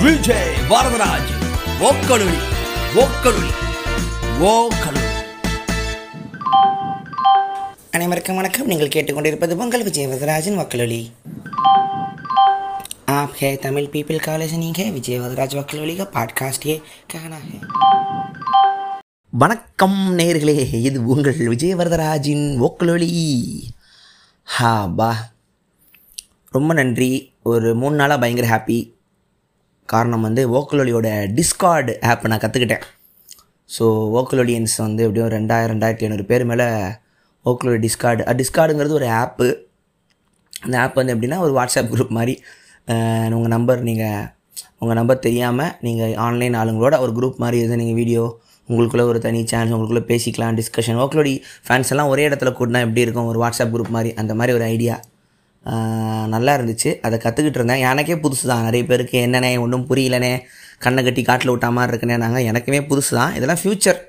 விஜய் வரதராஜ் ஓக்கலுளி ஓக்கலுளி ஓக்கலுளி அனைவருக்கும் வணக்கம் நீங்கள் கேட்டுக்கொண்டிருப்பது பொங்கல் விஜய் வரதராஜன் வக்கலொலி आप है तमिल पीपल का लिसनिंग है विजय वदराज वकलोली का पॉडकास्ट ये कहना है வணக்கம் நேர்களே இது உங்கள் விஜய் வரதராஜின் ஓக்கலொலி ஹா பா ரொம்ப நன்றி ஒரு மூணு நாளாக பயங்கர ஹாப்பி காரணம் வந்து ஓக்கலொலியோட டிஸ்கார்டு ஆப்பை நான் கற்றுக்கிட்டேன் ஸோ ஓக்கலொலியன்ஸ் வந்து எப்படியும் ரெண்டாயிரம் ரெண்டாயிரத்தி ஐநூறு பேர் மேலே ஓக்கலொலி டிஸ்கார்டு டிஸ்கார்டுங்கிறது ஒரு ஆப்பு அந்த ஆப் வந்து எப்படின்னா ஒரு வாட்ஸ்அப் குரூப் மாதிரி. உங்கள் நம்பர் நீங்கள் உங்கள் நம்பர் தெரியாமல் நீங்கள் ஆன்லைன் ஆளுங்களோட ஒரு குரூப் மாதிரி எதுவும் நீங்கள் வீடியோ உங்களுக்குள்ளே ஒரு தனி சேனல் உங்களுக்குள்ளே பேசிக்கலாம் டிஸ்கஷன் ஓக்லோடி ஃபேன்ஸ் எல்லாம் ஒரே இடத்துல கூட்டினா எப்படி இருக்கும்? ஒரு வாட்ஸ்அப் குரூப் மாதிரி. அந்த மாதிரி ஒரு ஐடியா நல்லா இருந்துச்சு. அதை கற்றுக்கிட்டு இருந்தேன். எனக்கே புதுசு தான் நிறைய பேருக்கு என்னென்ன ஒன்றும் புரியலனே கண்ணை கட்டி காட்டில் விட்டா மாதிரி இருக்குனே நாங்கள் எனக்குமே புதுசு தான் இதெல்லாம் ஃப்யூச்சர்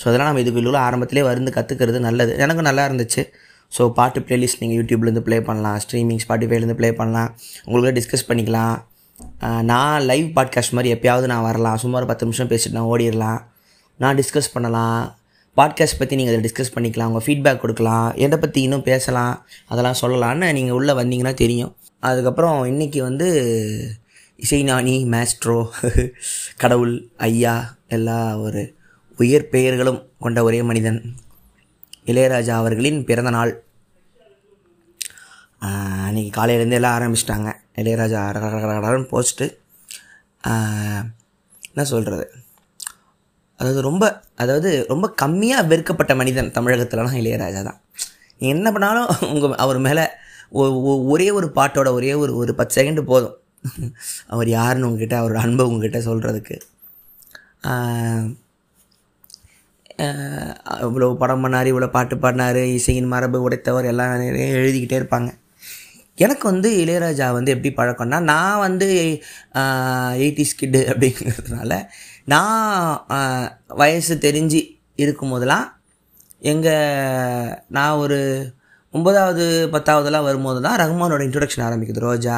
ஸோ அதெல்லாம் நம்ம இதுக்குள்ள ஆரம்பத்திலே வந்து கற்றுக்கிறது நல்லது. எனக்கும் நல்லா இருந்துச்சு. ஸோ பாட்டு ப்ளேலிஸ்ட் நீங்கள் யூடியூப்லேருந்து ப்ளே பண்ணலாம். ஸ்ட்ரீமிங் ஸ்பாட்டிஃபைலேருந்து ப்ளே பண்ணலாம். உங்களுக்கு டிஸ்கஸ் பண்ணிக்கலாம். நான் லைவ் பாட்காஸ்ட் மாதிரி எப்பயாவது நான் வரலாம். சும்மா ஒரு பத்து நிமிஷம் பேசிட்டு நான் ஓடிடலாம் நான் டிஸ்கஸ் பண்ணலாம். பாட்காஸ்ட் பற்றி நீங்கள் அதில் டிஸ்கஸ் பண்ணிக்கலாம் உங்கள் ஃபீட்பேக் கொடுக்கலாம் எதை பற்றி இன்னும் பேசலாம் அதெல்லாம் சொல்லலான்னு நீங்கள் உள்ளே வந்தீங்கன்னா தெரியும். அதுக்கப்புறம் இன்றைக்கி வந்து இசைஞானி மேஸ்ட்ரோ கடவுள் ஐயா எல்லா ஒரு உயர் பெயர்களும் கொண்ட ஒரே மனிதன். இளையராஜா அவர்களின் பிறந்த நாள். அன்றைக்கி அன்னைக்கு காலையிலேருந்து எல்லாம் ஆரம்பிச்சிட்டாங்க. இளையராஜா போஸ்ட்டு என்ன சொல்கிறது அதாவது ரொம்ப அதாவது ரொம்ப கம்மியாக வெறுக்கப்பட்ட மனிதன் தமிழகத்துலலாம் இளையராஜா தான். நீ என்ன பண்ணாலும் உங்கள் அவர் மேலே ஒரே ஒரு பாட்டோட ஒரே ஒரு ஒரு பத்து செகண்டு போதும். அவர் யாருன்னு உங்ககிட்ட அவரோட அன்பை உங்ககிட்ட சொல்கிறதுக்கு இவ்வளோ படம் பண்ணார் இவ்வளோ பாட்டு பாடினார் இசையின் மரபு உடைத்தவர் எல்லாம் நிறைய எழுதிக்கிட்டே இருப்பாங்க. எனக்கு வந்து இளையராஜா வந்து எப்படி பழக்கம்னா நான் வந்து எயிட்டிஸ் கிட்டு அப்படிங்கிறதுனால நான் வயசு தெரிஞ்சு இருக்கும் போதெல்லாம் எங்கள் நான் ஒரு ஒன்பதாவது பத்தாவதுலாம் வரும்போது தான் ரஹ்மானோட இன்ட்ரொடக்ஷன் ஆரம்பிக்குது. ரோஜா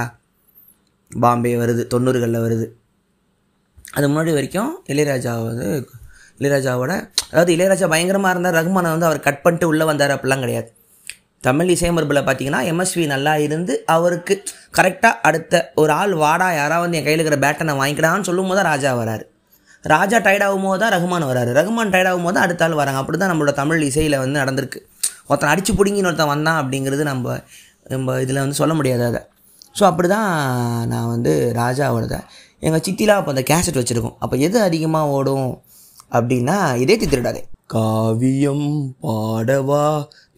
பாம்பே வருது தொண்ணூறுகளில் வருது. அது முன்னாடி வரைக்கும் இளையராஜா வந்து இளையராஜாவோட அதாவது இளையராஜா பயங்கரமாக இருந்தார் ரகுமானை வந்து அவர் கட் பண்ணிட்டு உள்ளே வந்தார் அப்படிலாம் கிடையாது. தமிழ் இசையமரபில் பார்த்தீங்கன்னா எம்எஸ்வி நல்லா இருந்து அவருக்கு கரெக்டாக அடுத்த ஒரு ஆள் வாடா யாராவது வந்து என் கையில் இருக்கிற பேட்டனை வாங்கிக்கிடான்னு சொல்லும் போது தான் ராஜா வராரு. ராஜா டயர்ட் போது தான் ரகுமான் வராரு. ரகுமான் டயர்ட் போது தான் அடுத்த ஆள் வராங்க. அப்படி தான் நம்மளோட தமிழ் இசையில் வந்து நடந்திருக்கு. ஒருத்தன் அடிச்சு பிடுங்கின்னு ஒருத்தன் வந்தான் அப்படிங்கிறது நம்ம நம்ம இதில் வந்து சொல்ல முடியாது அதை. ஸோ அப்படி தான் நான் வந்து ராஜாவோட எங்கள் சித்திலாம் அப்போ அந்த கேசட் வச்சுருக்கோம். அப்போ எது அதிகமாக ஓடும் அப்படின்னா இதே திருடாதே காவியம் பாடவா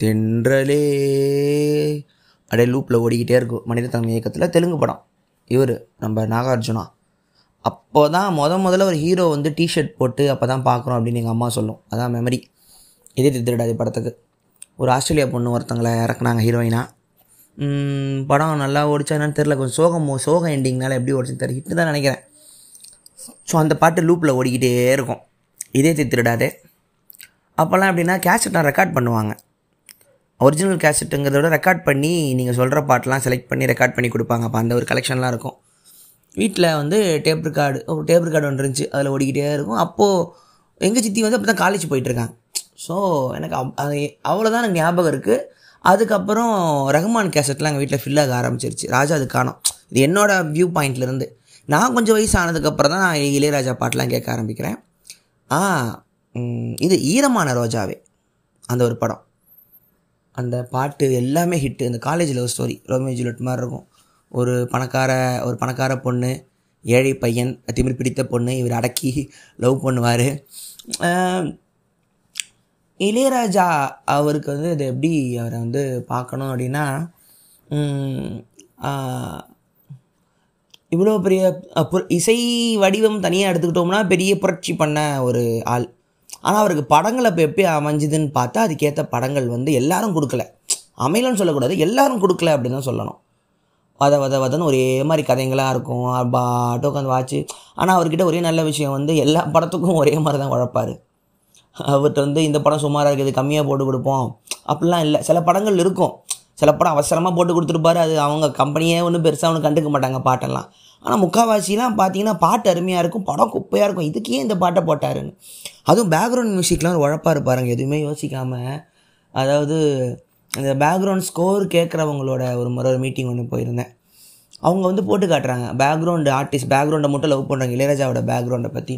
தென்றலே அப்படியே லூப்பில் ஓடிக்கிட்டே இருக்கும். மனித தலைமை இயக்கத்தில் தெலுங்கு படம். இவர் நம்ம நாகார்ஜுனா. அப்போ தான் முத முதல்ல ஒரு ஹீரோ வந்து டிஷர்ட் போட்டு அப்போ தான் பார்க்குறோம் அப்படின்னு எங்கள் அம்மா சொல்லும். அதான் மெமரி இதே திருடாது படத்துக்கு. ஒரு ஆஸ்திரேலியா பொண்ணு ஒருத்தங்களை இறக்குனாங்க ஹீரோயினா படம் நல்லா ஓடிச்சா என்னன்னு தெரில கொஞ்சம் சோகம் சோக எண்டிங்னால எப்படி ஓடிச்சுன்னு தெரியல. ஹிட்டு தான் நினைக்கிறேன். ஸோ அந்த பாட்டு லூப்பில் ஓடிக்கிட்டே இருக்கும். இதே திருடாது அப்போல்லாம் எப்படின்னா கேசட்லாம் ரெக்கார்ட் பண்ணுவாங்க. ஒரிஜினல் கேசட்டுங்கிறத விட ரெக்கார்ட் பண்ணி நீங்கள் சொல்கிற பாட்டெலாம் செலக்ட் பண்ணி ரெக்கார்ட் பண்ணி கொடுப்பாங்க. அப்போ அந்த ஒரு கலெக்ஷன்லாம் இருக்கும். வீட்டில் வந்து டேப் ரெக்கார்டு ஒரு டேப் ரெக்கார்டு ஒன்று இருந்துச்சு. அதில் ஓடிக்கிட்டே இருக்கும். அப்போது எங்கள் சித்தி வந்து அப்போ தான் காலேஜ் போயிட்டுருக்காங்க ஸோ எனக்கு அது அவ்வளோதான் எனக்கு ஞாபகம் இருக்குது அதுக்கப்புறம் ரஹ்மான் கேசட்லாம் எங்கள் வீட்டில் ஃபில் ஆக ஆரம்பிச்சிருச்சு. ராஜா அது காணோம். இது என்னோடய வியூ பாயிண்ட்லேருந்து நான் கொஞ்சம் வயசு ஆனதுக்கப்புறம் தான் நான் இளையராஜா பாட்டெலாம் கேட்க ஆரம்பிக்கிறேன். ஆ இது ஈரமான ரோஜாவே. அந்த ஒரு படம். அந்த பாட்டு எல்லாமே ஹிட்டு இந்த college love story Romeo Juliet மாதிரி இருக்கும். ஒரு பணக்கார ஒரு பணக்கார பொண்ணு ஏழை பையன் திமிர் பிடித்த பொண்ணு இவர் அடக்கி லவ் பண்ணுவார். இளையராஜா அவருக்கு வந்து இது எப்படி அவரை வந்து பார்க்கணும் அப்படின்னா இவ்வளோ பெரிய இசை வடிவம் தனியாக எடுத்துக்கிட்டோம்னா பெரிய புரட்சி பண்ண ஒரு ஆள். ஆனால் அவருக்கு படங்கள் அப்போ எப்படி அமைஞ்சுதுன்னு பார்த்தா அதுக்கேற்ற படங்கள் வந்து எல்லாரும் கொடுக்கல. அமையலன்னு சொல்லக்கூடாது எல்லாரும் கொடுக்கல அப்படின்னு தான் சொல்லணும். வத வத வதன்னு ஒரே மாதிரி கதைங்களாக இருக்கும். பாட்டு உட்காந்து வாட்சி ஆனால் அவர்கிட்ட ஒரே நல்ல விஷயம் வந்து எல்லா படத்துக்கும் ஒரே மாதிரி தான் உழைப்பார். அவர்கிட்ட வந்து இந்த படம் சுமாராக இருக்குது கம்மியாக போட்டு கொடுப்போம். அப்படிலாம் இல்லை. சில படங்கள் இருக்கும். சில படம் அவசரமாக போட்டு கொடுத்துருப்பாரு. அது அவங்க கம்பெனியே ஒன்றும் பெருசாக ஒன்றும் கண்டுக்க மாட்டாங்க பாட்டெல்லாம். ஆனால் முக்கால்வாசிலாம் பார்த்தீங்கன்னா பாட்டு அருமையாக இருக்கும் படம் குப்பையாக இருக்கும். இதுக்கே இந்த பாட்டை போட்டாருன்னு. அதுவும் பேக்ரவுண்ட் மியூசிக்லாம் ஒரு உழப்பாக இருப்பாருங்க. எதுவுமே யோசிக்காமல் அதாவது இந்த பேக்ரவுண்ட் ஸ்கோர் கேட்குறவங்களோட ஒரு முறை ஒரு மீட்டிங் ஒன்று போயிருந்தேன். அவங்க வந்து போட்டு காட்டுறாங்க. பேக்ரவுண்டு ஆர்டிஸ்ட் பேக்ரவுண்டை மட்டும் லவ் பண்ணுறாங்க இளையராஜாவோட பேக்ரவுண்டை பற்றி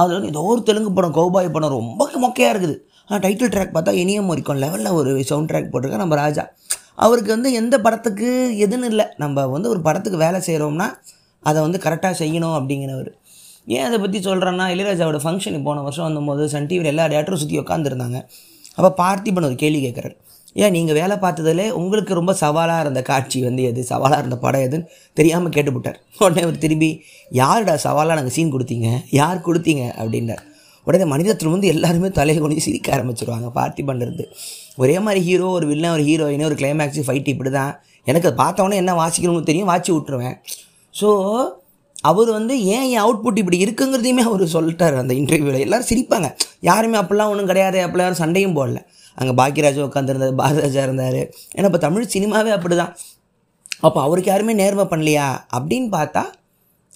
அதில் வந்து ஏதோ ஒரு தெலுங்கு படம் கௌபாய் படம் ரொம்ப மொக்கையாக இருக்குது. ஆனால் டைட்டில் ட்ராக் பார்த்தா இனியம் இருக்கும் லெவலில் ஒரு சவுண்ட் ட்ராக் போட்டிருக்கேன் நம்ம ராஜா. அவருக்கு வந்து எந்த படத்துக்கு எதுன்னு இல்லை. நம்ம வந்து ஒரு படத்துக்கு வேலை செய்கிறோம்னா அதை வந்து கரெக்டாக செய்யணும் அப்படிங்கிறவர். ஏன் அதை பற்றி சொல்கிறேன்னா இளையராஜாவோட ஃபங்க்ஷன் போன வருஷம் வந்தபோது சன் டிவியில் எல்லா டேட்டரும் சுற்றி உட்காந்துருந்தாங்க அப்போ பார்த்திபன் ஒரு கேள்வி கேட்குறாரு. ஏன் நீங்கள் வேலை பார்த்ததுலே உங்களுக்கு ரொம்ப சவாலாக இருந்த காட்சி வந்து எது? சவாலாக இருந்த படம் எதுன்னு தெரியாமல் கேட்டுவிட்டார் உடனே அவர் திரும்பி யாருடா சவாலாக நாங்கள் சீன் கொடுத்தீங்க? யார் கொடுத்தீங்க? அப்படின்னார் உடனே மனிதத்தில் வந்து எல்லாருமே தலையை கொண்டு சிரிக்க ஆரம்பிச்சிருவாங்க பார்ட்டி பண்ணுறது ஒரே மாதிரி ஹீரோ ஒரு வில்லன் ஒரு ஹீரோயின் ஒரு கிளைமேக்ஸ் ஃபைட் இப்படி தான் எனக்கு அதை பார்த்தவொடனே என்ன வாசிக்கணும்னு தெரியும் வாட்சி விட்ருவேன் ஸோ அவர் வந்து ஏன் என் அவுட்புட் இப்படி இருக்குங்கிறதையுமே அவர் சொல்லிட்டார் அந்த இன்டர்வியூவில் எல்லோரும் சிரிப்பாங்க. யாருமே அப்படிலாம் ஒன்றும் கிடையாது அப்படிலாம் யாரும் சண்டையும் போடல. அங்கே பாக்கியராஜா உட்காந்துருந்தார் பாரதராஜா இருந்தார். ஏன்னா இப்போ தமிழ் சினிமாவே அப்படி தான் அப்போ அவருக்கு யாருமே நேர்மை பண்ணலையா? அப்படின்னு பார்த்தா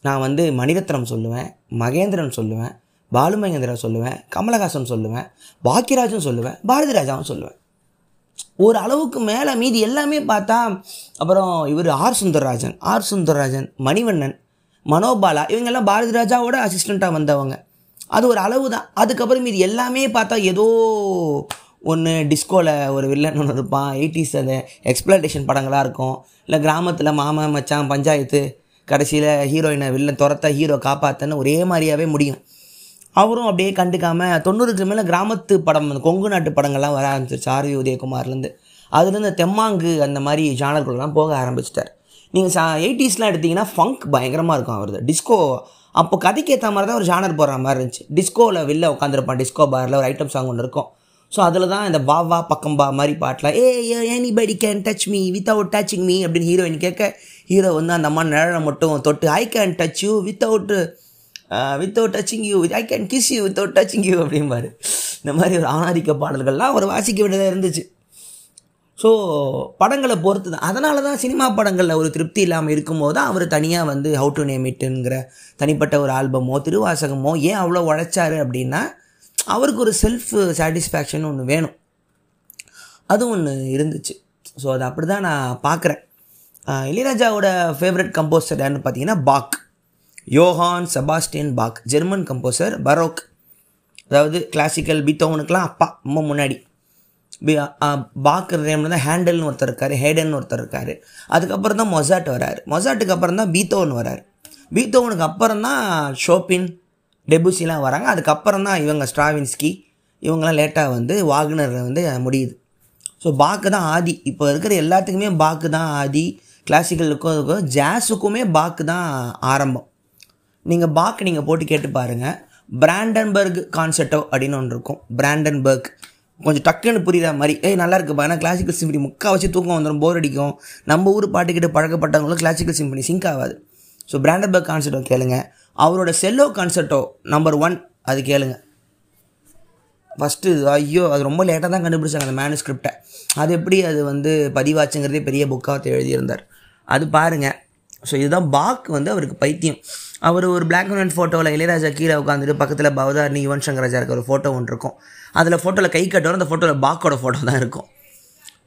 நான் வந்து மணிரத்னம் சொல்லுவேன் மகேந்திரன் சொல்லுவேன் பாலுமகேந்திரன் சொல்லுவேன் கமலஹாசன் சொல்லுவேன் பாக்கியராஜும் சொல்லுவேன் பாரதிராஜாவும் சொல்லுவேன். ஒரு அளவுக்கு மேலே மீதி எல்லாமே பார்த்தா அப்புறம் இவர் ஆர் சுந்தரராஜன் ஆர் சுந்தரராஜன் மணிவண்ணன் மனோபாலா இவங்கெல்லாம் பாரதிராஜாவோட அசிஸ்டண்ட்டாக வந்தவங்க. அது ஒரு அளவு தான் அதுக்கப்புறம் மீதி எல்லாமே பார்த்தா ஏதோ ஒன்று டிஸ்கோவில் ஒரு வில்லன் ஒன்று இருப்பான். எயிட்டிஸ் அந்த எக்ஸ்ப்ளடேஷன் படங்களாக இருக்கும். இல்லை கிராமத்தில் மாமன் மச்சான் பஞ்சாயத்து கடைசியில் ஹீரோயினை வில்லன் துரத்த ஹீரோ காப்பாற்றன்னு ஒரே மாதிரியாகவே முடியும். அவரும் அப்படியே கண்டுக்காமல் தொண்ணூறுக்கு மேலே கிராமத்து படம் அந்த கொங்கு நாட்டு படங்கள்லாம் வர ஆரம்பிச்சிருச்சு. ஆர்வி உதயகுமார்லேருந்து. அதுலேருந்து தெம்மாங்கு அந்த மாதிரி ஜானர்கள்லாம் போக ஆரம்பிச்சிட்டார். நீங்கள் சா எயிட்டிஸ்லாம் எடுத்திங்கன்னா ஃபங்க் பயங்கரமாக இருக்கும் அவரது. டிஸ்கோ அப்போ கதைக்கு ஏற்ற மாதிரி தான் ஒரு ஜானர் போடுற மாதிரி இருந்துச்சு. டிஸ்கோவில் வெளில உட்காந்துருப்பான் டிஸ்கோ பாரில் ஒரு ஐட்டம் சாங் ஒன்று இருக்கும். ஸோ அதில் தான் இந்த வா வா பக்கம் பா மாதிரி பாட்டில் ஏ anybody can touch me without touching me அப்படின்னு ஹீரோயின் கேட்க ஹீரோ வந்து அந்த அம்மா நிழலை மட்டும் தொட்டு I can touch you without without touching you I can kiss you without touching you அப்படிம்பாரு. இந்த மாதிரி ஒரு ஆணாதிக்க பாடல்கள்லாம் அவர் வாசிக்க வேண்டியதாக இருந்துச்சு. ஸோ படங்களை பொறுத்து தான் அதனால தான் சினிமா படங்களில் ஒரு திருப்தி இல்லாமல் இருக்கும்போது தான் அவர் தனியாக வந்து ஹவு டு நேம் இட்டுங்கிற தனிப்பட்ட ஒரு ஆல்பமோ திருவாசகமோ ஏன் அவ்வளோ உழைச்சாரு அப்படின்னா அவருக்கு ஒரு செல்ஃப் சாட்டிஸ்ஃபேக்ஷன் ஒன்று வேணும். அது ஒன்று இருந்துச்சு. ஸோ அது அப்படி தான் நான் பார்க்குறேன். இளையராஜாவோட ஃபேவரட் கம்போசர் யாருன்னு பார்த்தீங்கன்னா Bach. Johann Sebastian Bach. German composer baroque அதாவது கிளாசிக்கல் பீத்தோவனுக்கெலாம் அப்பா ரொம்ப முன்னாடி. பாக்குற டைமில் தான் ஹேண்டல்னு ஒருத்தர் இருக்கார் ஹேடன் ஒருத்தர் இருக்கார். அதுக்கப்புறம் தான் மொசாட் வராரு. மொசாட்டுக்கு அப்புறம் தான் பீத்தோவன் வராரு. பீத்தோவனுக்கு அப்புறம் தான் ஷோப்பின் டெபுசிலாம் வராங்க. அதுக்கப்புறம் தான் இவங்க ஸ்ட்ராவின்ஸ்கி இவங்கெல்லாம் லேட்டாக வந்து வாகனர் வந்து முடியுது. ஸோ பாக்கு தான் ஆதி. இப்போ இருக்கிற எல்லாத்துக்குமே பாக்கு தான் ஆதி கிளாசிக்கலுக்கும் இருக்கும் ஜாஸுக்குமே பாக்கு தான் ஆரம்பம். நீங்கள் பாக்கு நீங்கள் போட்டு கேட்டு பாருங்கள் பிராண்டன்பர்க் கான்செர்ட்டோ அப்படின்னு ஒன்று இருக்கும். பிராண்டன்பர்க். கொஞ்சம் டக்குன்னு புரியுற மாதிரி ஏய் நல்லா இருக்குப்பா. ஏன்னா கிளாசிக்கல் சிம்பனி முக்கால் வச்சு தூக்கம் வந்துடும் போர் அடிக்கும். நம்ம ஊர் பாட்டுக்கிட்ட பழக்கப்பட்டவங்களும் கிளாசிக்கல் சிம்பனி சிங்க் ஆகாது. ஸோ பிராண்டன்பர்க் கான்சர்ட்டோ கேளுங்க. அவரோட செல்லோ கான்செர்ட்டோ நம்பர் ஒன் அது கேளுங்க. ஃபஸ்ட்டு ஐயோ அது ரொம்ப லேட்டாக தான் கண்டுபிடிச்சாங்க அந்த மேனுஸ்கிரிப்டை அது எப்படி அது வந்து பதிவாச்சுங்கிறதே பெரிய புக்காக எழுதியிருந்தார். அது பாருங்கள் ஸோ இதுதான் பாக் வந்து அவருக்கு பைத்தியம். அவர் ஒரு பிளாக் அண்ட் ஒயிட் ஃபோட்டோவில் இளையராஜா கீழே உட்காந்துட்டு பக்கத்தில் பவதாரணி யுவன் சங்கர் இருக்க ஒரு ஃபோட்டோ ஒன்று இருக்கும். அதில் ஃபோட்டோவில் கை கட்டுவார் அந்த ஃபோட்டோவில் பாக்கோட ஃபோட்டோ தான் இருக்கும்.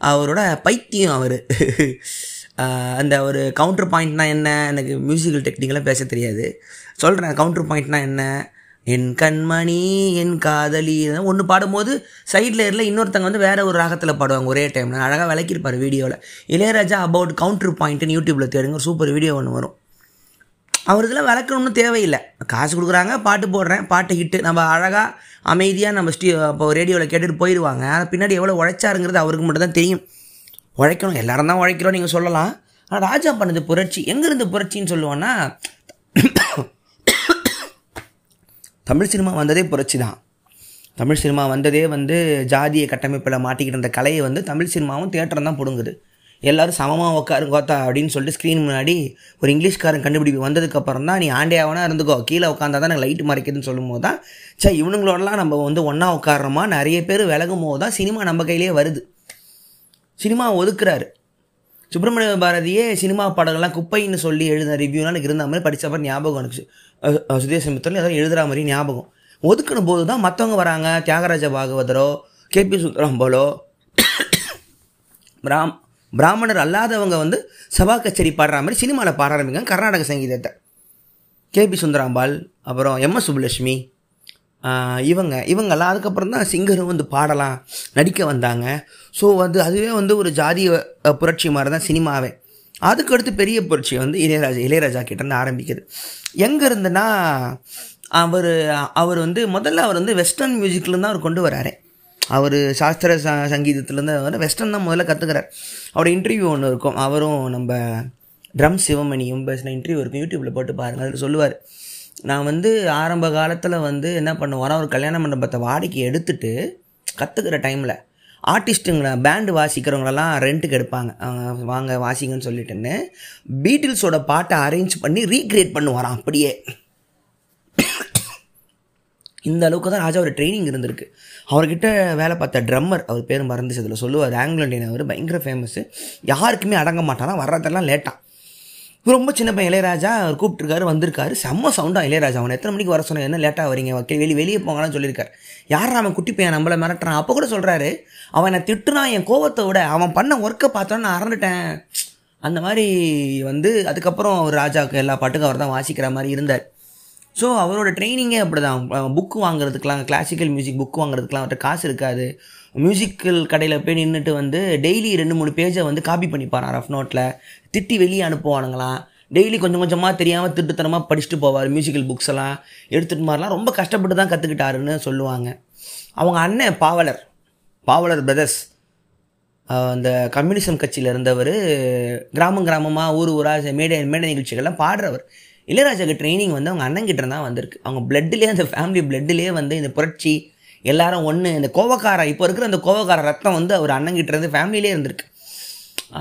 அவரோட பைத்தியம் அவர். அந்த ஒரு கவுண்டர் பாயிண்ட்னா என்ன? எனக்கு மியூசிக்கல் டெக்னிக்கெலாம் பேச தெரியாது. சொல்கிறேன் கவுண்டர் பாயிண்ட்னா என்ன? என் கண்மணி என் காதலி ஒன்று பாடும்போது சைடில் இருல இன்னொருத்தங்க வந்து வேறு ஒரு ராகத்தில் பாடுவாங்க ஒரே டைமில் அழகாக விளக்கியிருப்பார் வீடியோவில் இளையராஜா அபவுட் கவுண்டர் பாயிண்ட்டுன்னு யூடியூப்பில் தேடுங்க ஒரு சூப்பர் வீடியோ ஒன்று வரும். அவர் இதெல்லாம் விளக்கணும்னு தேவையில்லை. காசு கொடுக்குறாங்க பாட்டு போடுறேன் பாட்டு ஹிட்டு நம்ம அழகாக அமைதியாக நம்ம ஸ்டீ இப்போ ரேடியோவில் கேட்டுட்டு போயிடுவாங்க ஆனால் பின்னாடி எவ்வளோ உழைச்சாருங்கிறது அவருக்கு மட்டும் தான் தெரியும். உழைக்கணும். எல்லாரும் தான் உழைக்கிறோம் நீங்கள் சொல்லலாம். ஆனால் ராஜா பண்ணது புரட்சி. எங்கேருந்து புரட்சின்னு சொல்லுவோன்னா தமிழ் சினிமா வந்ததே புரட்சி தான். தமிழ் சினிமா வந்ததே வந்து ஜாதிய கட்டமைப்பில் மாட்டிக்கிட்டு இருந்த கலையை வந்து தமிழ் சினிமாவும் தேட்டரும் தான் பிடுங்குது. எல்லோரும் சமமாக உட்காருங்க கோத்தா அப்படின்னு சொல்லிட்டு ஸ்க்ரீன் முன்னாடி ஒரு இங்கிலீஷ்காரன் கண்டுபிடிப்பு வந்ததுக்கப்புறம் தான் நீ ஆண்டியாவனா இருந்துக்கோ கீழே உட்காந்தா தான் எனக்கு லைட்டு மறைக்குதுன்னு சொல்லும் போது தான் சே இவனுங்களோடலாம் நம்ம வந்து ஒன்றா உட்காடுறோமா நிறைய பேர் விலகும் போது தான் சினிமா நம்ம கையிலே வருது. சினிமா ஒதுக்குறாரு. சுப்பிரமணிய பாரதியே சினிமா பாடல்கள்லாம் குப்பைன்னு சொல்லி எழுதின ரிவ்யூலாம் எனக்கு இருந்த மாதிரி படித்தப்ப ஞாபகம் எனக்கு. சுதேச மித்திரம் ஏதாவது எழுதுகிற மாதிரி ஞாபகம். ஒதுக்கின போது தான் மற்றவங்க வராங்க. தியாகராஜ பாகவதரோ கேபி சுந்தரம்போலோ பிராம் பிராமணர் அல்லாதவங்க வந்து சபா கச்சேரி பாடுற மாதிரி சினிமாவில் பாட ஆரம்பிக்காங்க கர்நாடக சங்கீதத்தை. கேபி சுந்தராம்பாள் அப்புறம் எம்எஸ் சுப்புலட்சுமி இவங்க இவங்கெல்லாம் அதுக்கப்புறம் தான் சிங்கரும் வந்து பாடலாம் நடிக்க வந்தாங்க. ஸோ வந்து அதுவே வந்து ஒரு ஜாதிய புரட்சி மாதிரி தான் சினிமாவே. அதுக்கடுத்து பெரிய புரட்சி வந்து இளையராஜா இளையராஜா கிட்டேருந்து ஆரம்பிக்குது. எங்கே இருந்துன்னா அவர் அவர் வந்து முதல்ல அவர் வந்து வெஸ்டர்ன் மியூசிக்லேருந்து தான் அவர் கொண்டு வராரு. அவர் சாஸ்திர ச சங்கீதத்துலேருந்து அவர் வெஸ்டர்ன் தான் முதல்ல கற்றுக்கிறார் அவரோட இன்டர்வியூ ஒன்று இருக்கும். அவரும் நம்ம ட்ரம் சிவமணியும் பேசின இன்டர்வியூ இருக்கும். யூடியூப்பில் போட்டு பாருங்கள் அதில் சொல்லுவார். நான் வந்து ஆரம்ப காலத்தில் வந்து என்ன பண்ணுவேன்னா ஒரு கல்யாண மண்டபத்தை வாடகைக்கு எடுத்துட்டு கற்றுக்கிற டைமில் ஆர்டிஸ்ட்டுங்களை பேண்டு வாசிக்கிறவங்களெல்லாம் ரெண்ட்டுக்கு எடுப்பாங்க. வாங்க வாசிங்கன்னு சொல்லிட்டுன்னு பீட்டில்ஸோட பாட்டை அரேஞ்ச் பண்ணி ரீக்ரியேட் பண்ணுவாராம் அப்படியே. இந்த அளவுக்கு தான் ராஜா ஒரு ட்ரைனிங் இருந்திருக்கு. அவர்கிட்ட வேலை பார்த்த ட்ரம்மர் அவர் பேர் மறந்துச்சு அதில் சொல்லுவார் ஆங்கிலண்டியன் அவர் பயங்கர ஃபேமஸ்ஸு யாருக்குமே அடங்க மாட்டானா வர்றதெல்லாம் ரொம்ப சின்ன பையன் இளையராஜா அவர் கூப்பிட்டுருக்காரு வந்திருக்காரு. செம்ம சவுண்டாக இளையராஜா. அவனை எத்தனை மணிக்கு வர சொன்னேன்? என்ன லேட்டாக வரீங்க வக்கீல் வெளியே வெளியே போங்கன்னு சொல்லியிருக்காரு. யார் அவன் குட்டி பையன்? நம்மளை மிரட்டுறான். அப்போ கூட சொல்கிறாரு அவன் என்னை திட்டுனான் என் கோவத்தை விட அவன் பண்ண ஒர்க்கை பார்த்தோன்னு நான் அறந்துட்டேன் அந்த மாதிரி வந்து அதுக்கப்புறம் அவர் ராஜாவுக்கு எல்லா பாட்டுக்கும் அவர் தான் வாசிக்கிற மாதிரி இருந்தார். ஸோ அவரோட ட்ரைனிங்கே அப்படி தான் புக்கு வாங்குறதுக்கெலாம் கிளாசிக்கல் மியூசிக் புக் வாங்குறதுக்கெலாம் அவர்கிட்ட காசு இருக்காது. மியூசிக்கல் கடையில் போய் நின்றுட்டு வந்து டெய்லி ரெண்டு மூணு பேஜை வந்து காப்பி பண்ணிப்பாரான் ரஃப் நோட்டில் திட்டி வெளியே அனுப்புவானுங்களாம் டெய்லி கொஞ்சம் கொஞ்சமாக தெரியாமல் திட்டுத்தனமாக படிச்சுட்டு போவார் மியூசிக்கல் புக்ஸ் எல்லாம். எடுத்துகிட்டு மாதிரிலாம் ரொம்ப கஷ்டப்பட்டு தான் கற்றுக்கிட்டாருன்னு சொல்லுவாங்க. அவங்க அண்ணன் பாவலர் பாவலர் பிரதர்ஸ் அந்த கம்யூனிசம் கட்சியில் இருந்தவர் கிராமம் கிராமமாக ஊர் ஊராக மேடை மேடை நிகழ்ச்சிகள்லாம் பாடுறவர். இளையராஜாக்கு ட்ரைனிங் வந்து அவங்க அண்ணங்கிட்ட தான் வந்திருக்கு. அவங்க பிளட்லேயே அந்த ஃபேமிலி பிளட்லேயே வந்து இந்த புரட்சி எல்லாரும் ஒன்று இந்த கோவக்கார இப்போ இருக்கிற அந்த கோவக்கார ரத்தம் வந்து அவர் அண்ணங்கிட்ட இருந்து ஃபேமிலியிலே இருந்திருக்கு.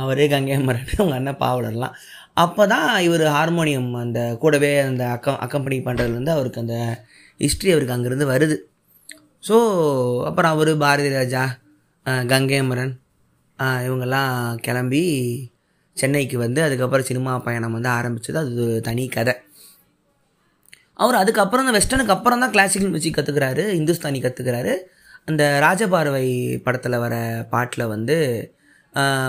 அவரே கங்கையமரன் அவங்க அண்ணன் பாவலர்லாம். அப்போ தான் இவர் ஹார்மோனியம் அந்த கூடவே அந்த அக்கம் அக்கம்பெனி பண்ணுறதுலேருந்து அவருக்கு அந்த ஹிஸ்ட்ரி அவருக்கு அங்கேருந்து வருது. ஸோ அப்புறம் அவர் பாரதி ராஜா கங்கேமரன் இவங்கெல்லாம் கிளம்பி சென்னைக்கு வந்து அதுக்கப்புறம் சினிமா பயணம் வந்து ஆரம்பித்தது அது ஒரு தனி கதை. அவர் அதுக்கப்புறம் தான் வெஸ்டர்னுக்கு அப்புறம் தான் கிளாசிக்கல் மியூசிக் கற்றுக்கிறாரு இந்துஸ்தானி கற்றுக்கிறாரு அந்த ராஜபார்வை படத்தில் வர பாட்டில் வந்து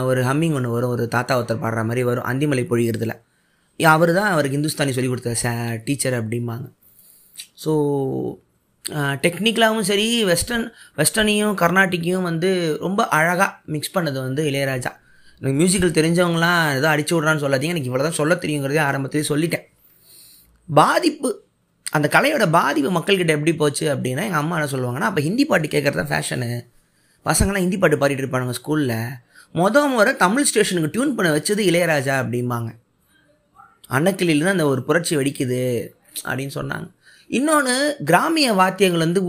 ஒரு ஹம்மிங் ஒன்று வரும் ஒரு தாத்தா ஒருத்தர் பாடுற மாதிரி வரும் அந்திமலை பொழிகிறதுல அவர் தான் அவருக்கு இந்துஸ்தானி சொல்லி கொடுத்த ச டீச்சர் அப்படிம்பாங்க. ஸோ டெக்னிக்கலாகவும் சரி வெஸ்டர்ன் வெஸ்டர்னையும் கர்நாட்டிக்கையும் வந்து ரொம்ப அழகாக மிக்ஸ் பண்ணது வந்து இளையராஜா. எனக்கு மியூசிக்கல் தெரிஞ்சவங்களாம் ஏதோ அடிச்சு விட்றான்னு சொல்லாதீங்க எனக்கு இவ்வளோ தான் சொல்ல தெரியுங்கிறதே ஆரம்பத்திலே சொல்லிட்டேன். பாதிப்பு அந்த கலையோட பாதிப்பு மக்கள்கிட்ட எப்படி போச்சு அப்படின்னா எங்கள் அம்மா என்ன சொல்லுவாங்கன்னா அப்போ ஹிந்தி பாட்டு கேட்குறது தான் ஃபேஷனு பசங்களாம் ஹிந்தி பாட்டு பாடிட்டு இருப்பானுங்க ஸ்கூலில் மொத முறை தமிழ் ஸ்டேஷனுக்கு டியூன் பண்ண வச்சது இளையராஜா அப்படிம்பாங்க. அன்னக்கிளிலேருந்து தான் அந்த ஒரு புரட்சி வெடிக்குது அப்படின்னு சொன்னாங்க. இன்னொன்று கிராமிய வாத்தியங்கள் வந்து